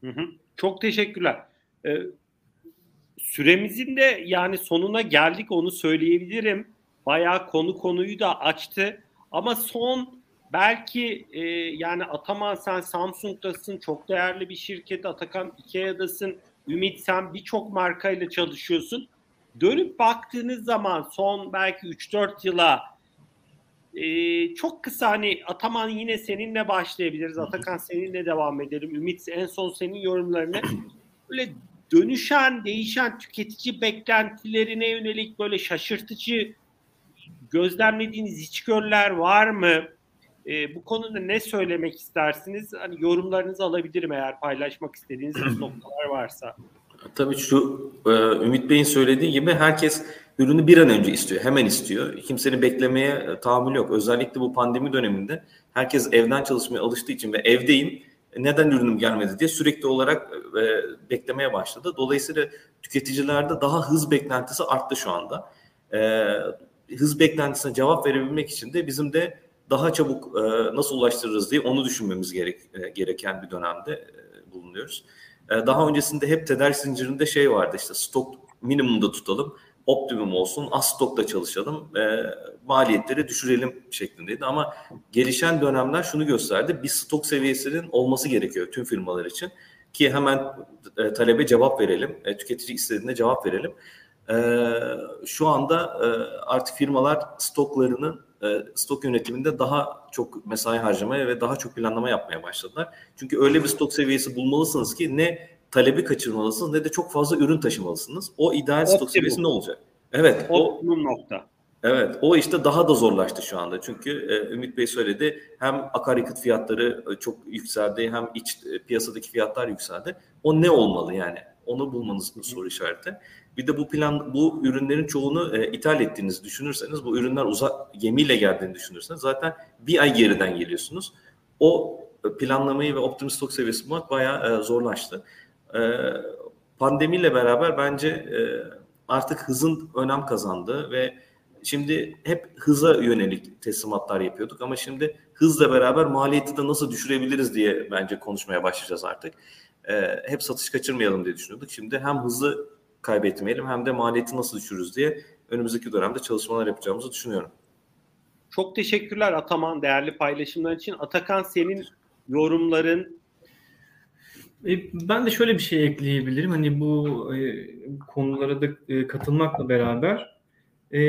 Speaker 1: Hı hı. Çok teşekkürler. Ee, süremizin de yani sonuna geldik onu söyleyebilirim. Bayağı konu konuyu da açtı. Ama son belki e, yani Ataman sen Samsung'dasın çok değerli bir şirket. Atakan Ikea'dasın. Ümit sen birçok markayla çalışıyorsun. Dönüp baktığınız zaman son belki 3-4 yıla ee, çok kısa hani Ataman yine seninle başlayabiliriz. Atakan seninle devam edelim. Ümit en son senin yorumlarını böyle dönüşen, değişen tüketici beklentilerine yönelik böyle şaşırtıcı gözlemlediğiniz içgörüler var mı? Ee, bu konuda ne söylemek istersiniz? Hani yorumlarınızı alabilirim eğer paylaşmak istediğiniz noktalar varsa.
Speaker 4: Tabii şu Ümit Bey'in söylediği gibi herkes ürünü bir an önce istiyor, hemen istiyor. Kimsenin beklemeye e, tahammül yok. Özellikle bu pandemi döneminde herkes evden çalışmaya alıştığı için ve evdeyim neden ürünüm gelmedi diye sürekli olarak e, beklemeye başladı. Dolayısıyla tüketicilerde daha hız beklentisi arttı şu anda. E, hız beklentisine cevap verebilmek için de bizim de daha çabuk e, nasıl ulaştırırız diye onu düşünmemiz gerek, e, gereken bir dönemde e, bulunuyoruz. E, daha öncesinde hep tedarik zincirinde şey vardı işte stok minimumda tutalım optimum olsun, az stokta çalışalım, e, maliyetleri düşürelim şeklindeydi. Ama gelişen dönemler şunu gösterdi. Bir stok seviyesinin olması gerekiyor tüm firmalar için. Ki hemen e, talebe cevap verelim, e, tüketici istediğinde cevap verelim. E, şu anda e, artık firmalar stoklarının e, stok yönetiminde daha çok mesai harcamaya ve daha çok planlama yapmaya başladılar. Çünkü öyle bir stok seviyesi bulmalısınız ki ne talebi kaçırmalısınız ne de çok fazla ürün taşımalısınız. O ideal Optimum. stok seviyesi ne olacak?
Speaker 1: Evet. Optimum o, nokta.
Speaker 4: Evet, o işte daha da zorlaştı şu anda. Çünkü e, Ümit Bey söyledi, hem akaryakıt fiyatları e, çok yükseldi, hem iç e, piyasadaki fiyatlar yükseldi. O ne olmalı yani? Onu bulmanız bir soru işareti. Bir de bu plan, bu ürünlerin çoğunu e, ithal ettiğinizi düşünürseniz, bu ürünler uzak gemiyle geldiğini düşünürseniz zaten bir ay geriden geliyorsunuz. O planlamayı ve optimum stok seviyesi bulmak bayağı e, zorlaştı. E, pandemiyle beraber bence e, artık hızın önem kazandığı ve Şimdi hep hıza yönelik teslimatlar yapıyorduk ama şimdi hızla beraber maliyeti de nasıl düşürebiliriz diye bence konuşmaya başlayacağız artık. Ee, hep satış kaçırmayalım diye düşünüyorduk. Şimdi hem hızı kaybetmeyelim hem de maliyeti nasıl düşürürüz diye önümüzdeki dönemde çalışmalar yapacağımızı düşünüyorum.
Speaker 1: Çok teşekkürler Ataman değerli paylaşımlar için. Atakan senin yorumların
Speaker 2: ben de şöyle bir şey ekleyebilirim. Hani bu e, konulara da e, katılmakla beraber e,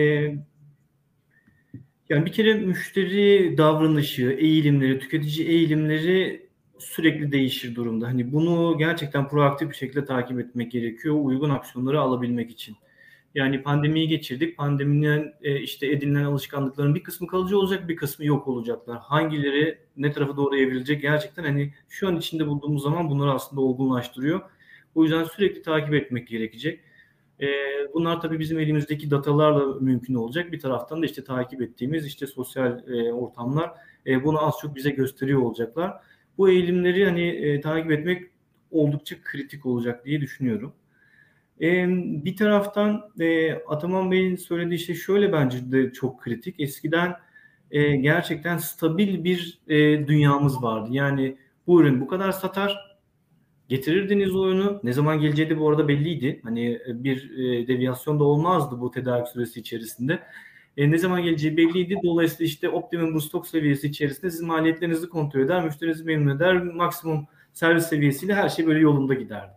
Speaker 2: yani bir kere müşteri davranışı, eğilimleri, tüketici eğilimleri sürekli değişir durumda. Hani bunu gerçekten proaktif bir şekilde takip etmek gerekiyor uygun aksiyonları alabilmek için. Yani pandemiyi geçirdik. Pandemiden e, işte edinilen alışkanlıkların bir kısmı kalıcı olacak, bir kısmı yok olacaklar. Hangileri ne tarafa doğru evrilecek gerçekten hani şu an içinde bulduğumuz zaman bunları aslında olgunlaştırıyor. O yüzden sürekli takip etmek gerekecek. E, bunlar tabii bizim elimizdeki datalarla mümkün olacak. Bir taraftan da işte takip ettiğimiz işte sosyal e, ortamlar e, bunu az çok bize gösteriyor olacaklar. Bu eğilimleri hani e, takip etmek oldukça kritik olacak diye düşünüyorum. E, bir taraftan e, Ataman Bey'in söylediği şey şöyle bence de çok kritik. Eskiden e, gerçekten stabil bir e, dünyamız vardı. Yani bu ürün bu kadar satar, Getirirdiniz oyunu. Ne zaman geleceği de bu arada belliydi. Hani e, bir e, deviyasyon da olmazdı bu tedarik süresi içerisinde. E, ne zaman geleceği belliydi. Dolayısıyla işte optimum bu stok seviyesi içerisinde siz maliyetlerinizi kontrol eder, müşterinizi memnun eder, maksimum servis seviyesiyle her şey böyle yolunda giderdi.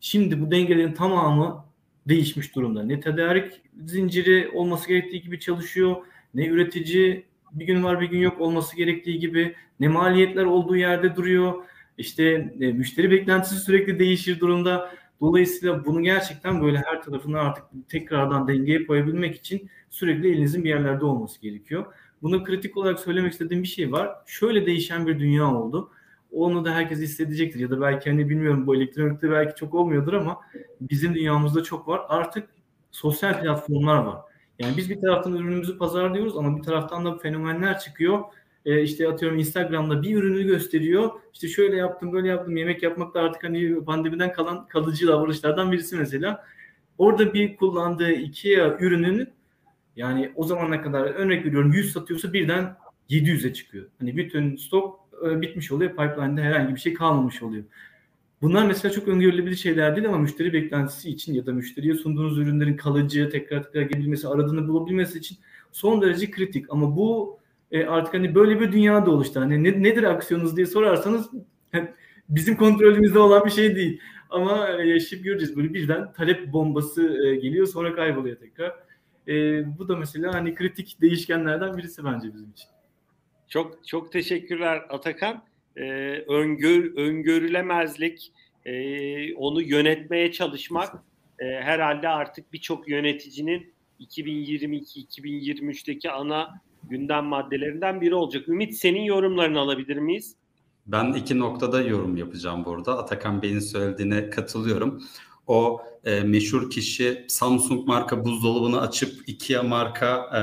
Speaker 2: Şimdi bu dengelerin tamamı değişmiş durumda. Ne tedarik zinciri olması gerektiği gibi çalışıyor, ne üretici bir gün var bir gün yok olması gerektiği gibi, ne maliyetler olduğu yerde duruyor işte e, müşteri beklentisi sürekli değişir durumda. Dolayısıyla bunu gerçekten böyle her tarafını artık tekrardan dengeye koyabilmek için sürekli elinizin bir yerlerde olması gerekiyor. Bunu kritik olarak söylemek istediğim bir şey var. Şöyle değişen bir dünya oldu. Onu da herkes hissedecektir ya da belki hani bilmiyorum bu elektronikte belki çok olmuyordur ama bizim dünyamızda çok var. Artık sosyal platformlar var. Yani biz bir taraftan ürünümüzü pazarlıyoruz ama bir taraftan da fenomenler çıkıyor e, işte atıyorum Instagram'da bir ürünü gösteriyor. İşte şöyle yaptım, böyle yaptım. Yemek yapmak da artık hani pandemiden kalan kalıcı davranışlardan birisi mesela. Orada bir kullandığı IKEA ürününün yani o zamana kadar örnek veriyorum 100 satıyorsa birden 700'e çıkıyor. Hani bütün stok bitmiş oluyor. Pipeline'de herhangi bir şey kalmamış oluyor. Bunlar mesela çok öngörülebilir şeyler değil ama müşteri beklentisi için ya da müşteriye sunduğunuz ürünlerin kalıcı, tekrar tekrar gelebilmesi, aradığını bulabilmesi için son derece kritik. Ama bu e, artık hani böyle bir dünya da oluştu. Hani ne, nedir aksiyonunuz diye sorarsanız bizim kontrolümüzde olan bir şey değil. Ama e, yaşayıp göreceğiz. Böyle birden talep bombası e, geliyor sonra kayboluyor tekrar. E, bu da mesela hani kritik değişkenlerden birisi bence bizim için.
Speaker 1: Çok çok teşekkürler Atakan. Ee, öngör, öngörülemezlik, e, onu yönetmeye çalışmak e, herhalde artık birçok yöneticinin 2022-2023'teki ana gündem maddelerinden biri olacak. Ümit senin yorumlarını alabilir miyiz?
Speaker 3: Ben iki noktada yorum yapacağım burada. Atakan Bey'in söylediğine katılıyorum. O e, meşhur kişi Samsung marka buzdolabını açıp Ikea marka e,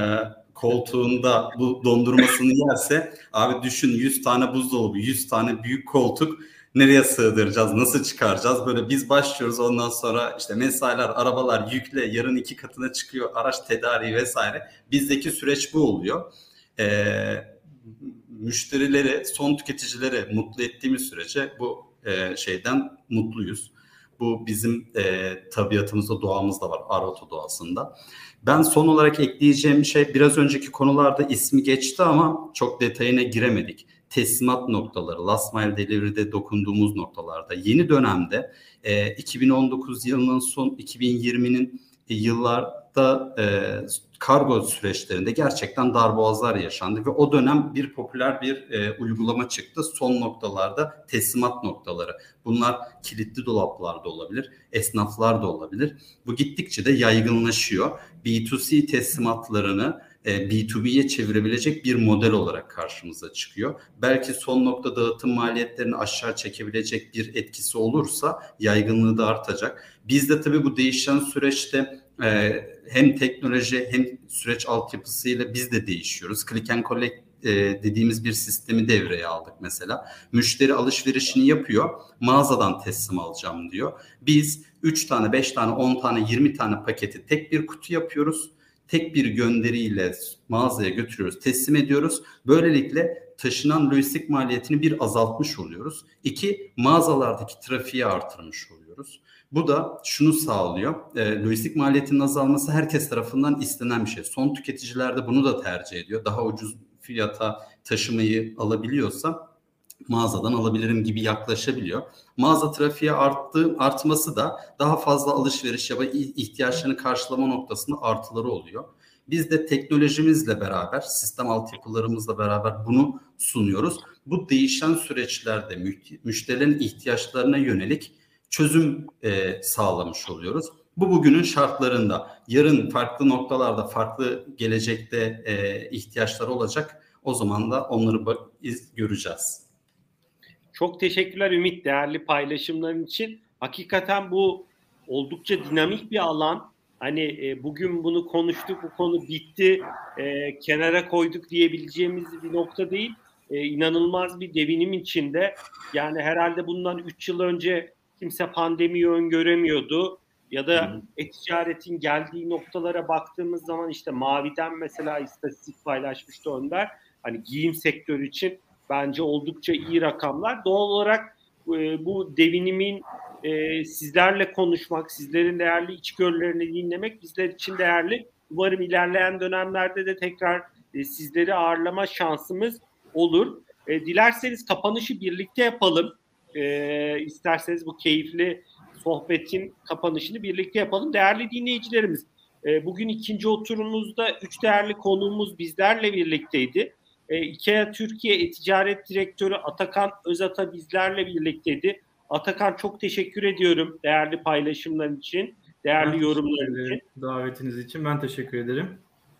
Speaker 3: koltuğunda bu dondurmasını yerse abi düşün 100 tane buzdolabı, 100 tane büyük koltuk nereye sığdıracağız, nasıl çıkaracağız? Böyle biz başlıyoruz ondan sonra işte mesailer, arabalar yükle, yarın iki katına çıkıyor, araç tedariği vesaire. Bizdeki süreç bu oluyor. Ee, müşterileri, son tüketicileri mutlu ettiğimiz sürece bu e, şeyden mutluyuz. Bu bizim e, tabiatımızda, doğamızda var, Arvato doğasında. Ben son olarak ekleyeceğim şey biraz önceki konularda ismi geçti ama çok detayına giremedik teslimat noktaları, last mile delivery'de dokunduğumuz noktalarda yeni dönemde e, 2019 yılının son 2020'nin yıllar da e, kargo süreçlerinde gerçekten darboğazlar yaşandı ve o dönem bir popüler bir e, uygulama çıktı. Son noktalarda teslimat noktaları. Bunlar kilitli dolaplarda olabilir, esnaflar da olabilir. Bu gittikçe de yaygınlaşıyor. B2C teslimatlarını e, B2B'ye çevirebilecek bir model olarak karşımıza çıkıyor. Belki son nokta dağıtım maliyetlerini aşağı çekebilecek bir etkisi olursa yaygınlığı da artacak. Biz de tabii bu değişen süreçte e, hem teknoloji hem süreç altyapısıyla biz de değişiyoruz. Click and Collect e, dediğimiz bir sistemi devreye aldık mesela. Müşteri alışverişini yapıyor, mağazadan teslim alacağım diyor. Biz 3 tane, 5 tane, 10 tane, 20 tane paketi tek bir kutu yapıyoruz tek bir gönderiyle mağazaya götürüyoruz, teslim ediyoruz. Böylelikle taşınan lojistik maliyetini bir azaltmış oluyoruz. İki, mağazalardaki trafiği artırmış oluyoruz. Bu da şunu sağlıyor. E, lojistik maliyetinin azalması herkes tarafından istenen bir şey. Son tüketiciler de bunu da tercih ediyor. Daha ucuz fiyata taşımayı alabiliyorsa mağazadan alabilirim gibi yaklaşabiliyor. Mağaza trafiği arttı, artması da daha fazla alışveriş ya da ihtiyaçlarını karşılama noktasında artıları oluyor. Biz de teknolojimizle beraber, sistem altyapılarımızla beraber bunu sunuyoruz. Bu değişen süreçlerde müşterilerin ihtiyaçlarına yönelik çözüm e, sağlamış oluyoruz. Bu bugünün şartlarında. Yarın farklı noktalarda, farklı gelecekte e, ihtiyaçları olacak. O zaman da onları iz, göreceğiz.
Speaker 1: Çok teşekkürler Ümit değerli paylaşımların için. Hakikaten bu oldukça dinamik bir alan. Hani e, bugün bunu konuştuk, bu konu bitti, e, kenara koyduk diyebileceğimiz bir nokta değil. E, inanılmaz bir devinim içinde. Yani herhalde bundan 3 yıl önce kimse pandemiyi öngöremiyordu. Ya da e-ticaretin geldiği noktalara baktığımız zaman işte Mavi'den mesela istatistik paylaşmıştı Önder. Hani giyim sektörü için bence oldukça iyi rakamlar. Doğal olarak e, bu devinimin e, sizlerle konuşmak, sizlerin değerli içgörülerini dinlemek bizler için değerli. Umarım ilerleyen dönemlerde de tekrar e, sizleri ağırlama şansımız olur. E, dilerseniz kapanışı birlikte yapalım. E, isterseniz bu keyifli sohbetin kapanışını birlikte yapalım. Değerli dinleyicilerimiz, e, bugün ikinci oturumumuzda üç değerli konuğumuz bizlerle birlikteydi. E, IKEA Türkiye E-Ticaret Direktörü Atakan Özata bizlerle birlikteydi. Atakan çok teşekkür ediyorum değerli paylaşımların için, değerli yorumların için.
Speaker 2: Davetiniz için ben teşekkür ederim.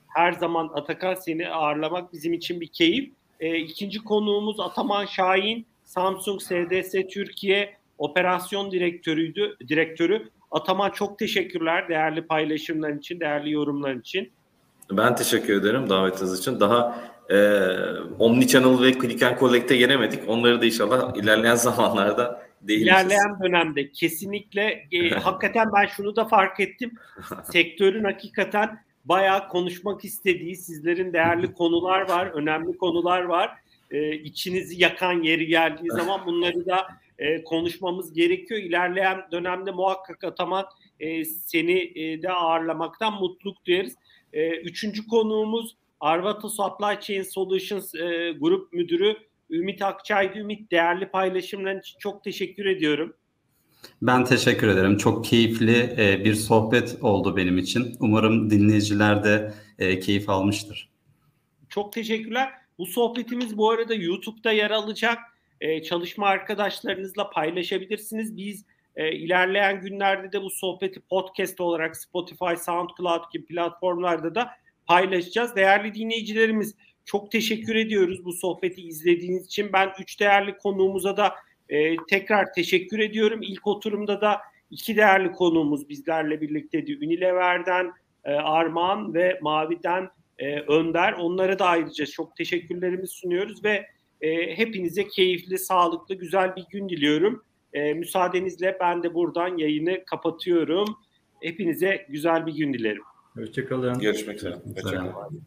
Speaker 1: Her zaman Atakan seni ağırlamak bizim için bir keyif. E, ikinci konuğumuz Ataman Şahin, Samsung SDS Türkiye Operasyon Direktörüydü, direktörü. Ataman çok teşekkürler değerli paylaşımların için, değerli yorumların için.
Speaker 4: Ben teşekkür ederim davetiniz için. Daha e, Omnichannel ve Click and Collect'e gelemedik. Onları da inşallah ilerleyen zamanlarda değiniriz.
Speaker 1: İlerleyen dönemde kesinlikle e, hakikaten ben şunu da fark ettim. Sektörün hakikaten bayağı konuşmak istediği sizlerin değerli konular var, önemli konular var. E, içinizi yakan yeri geldiği zaman bunları da e, konuşmamız gerekiyor. İlerleyen dönemde muhakkak Ataman e, seni e, de ağırlamaktan mutluluk duyarız. E, üçüncü konuğumuz Arvata Supply Chain Solutions e, Grup Müdürü Ümit Akçay'dı. Ümit değerli paylaşımların için çok teşekkür ediyorum.
Speaker 3: Ben teşekkür ederim. Çok keyifli e, bir sohbet oldu benim için. Umarım dinleyiciler de e, keyif almıştır.
Speaker 1: Çok teşekkürler. Bu sohbetimiz bu arada YouTube'da yer alacak. E, çalışma arkadaşlarınızla paylaşabilirsiniz. Biz e, ilerleyen günlerde de bu sohbeti podcast olarak Spotify, SoundCloud gibi platformlarda da paylaşacağız. Değerli dinleyicilerimiz çok teşekkür ediyoruz bu sohbeti izlediğiniz için. Ben üç değerli konuğumuza da e, tekrar teşekkür ediyorum. İlk oturumda da iki değerli konuğumuz bizlerle birlikteydi. Unilever'den e, Armağan ve Mavi'den e, Önder. Onlara da ayrıca çok teşekkürlerimizi sunuyoruz ve e, hepinize keyifli, sağlıklı, güzel bir gün diliyorum. E, müsaadenizle ben de buradan yayını kapatıyorum. Hepinize güzel bir gün dilerim.
Speaker 2: Hoşçakalın.
Speaker 4: Görüşmek üzere. Hoşçakalın.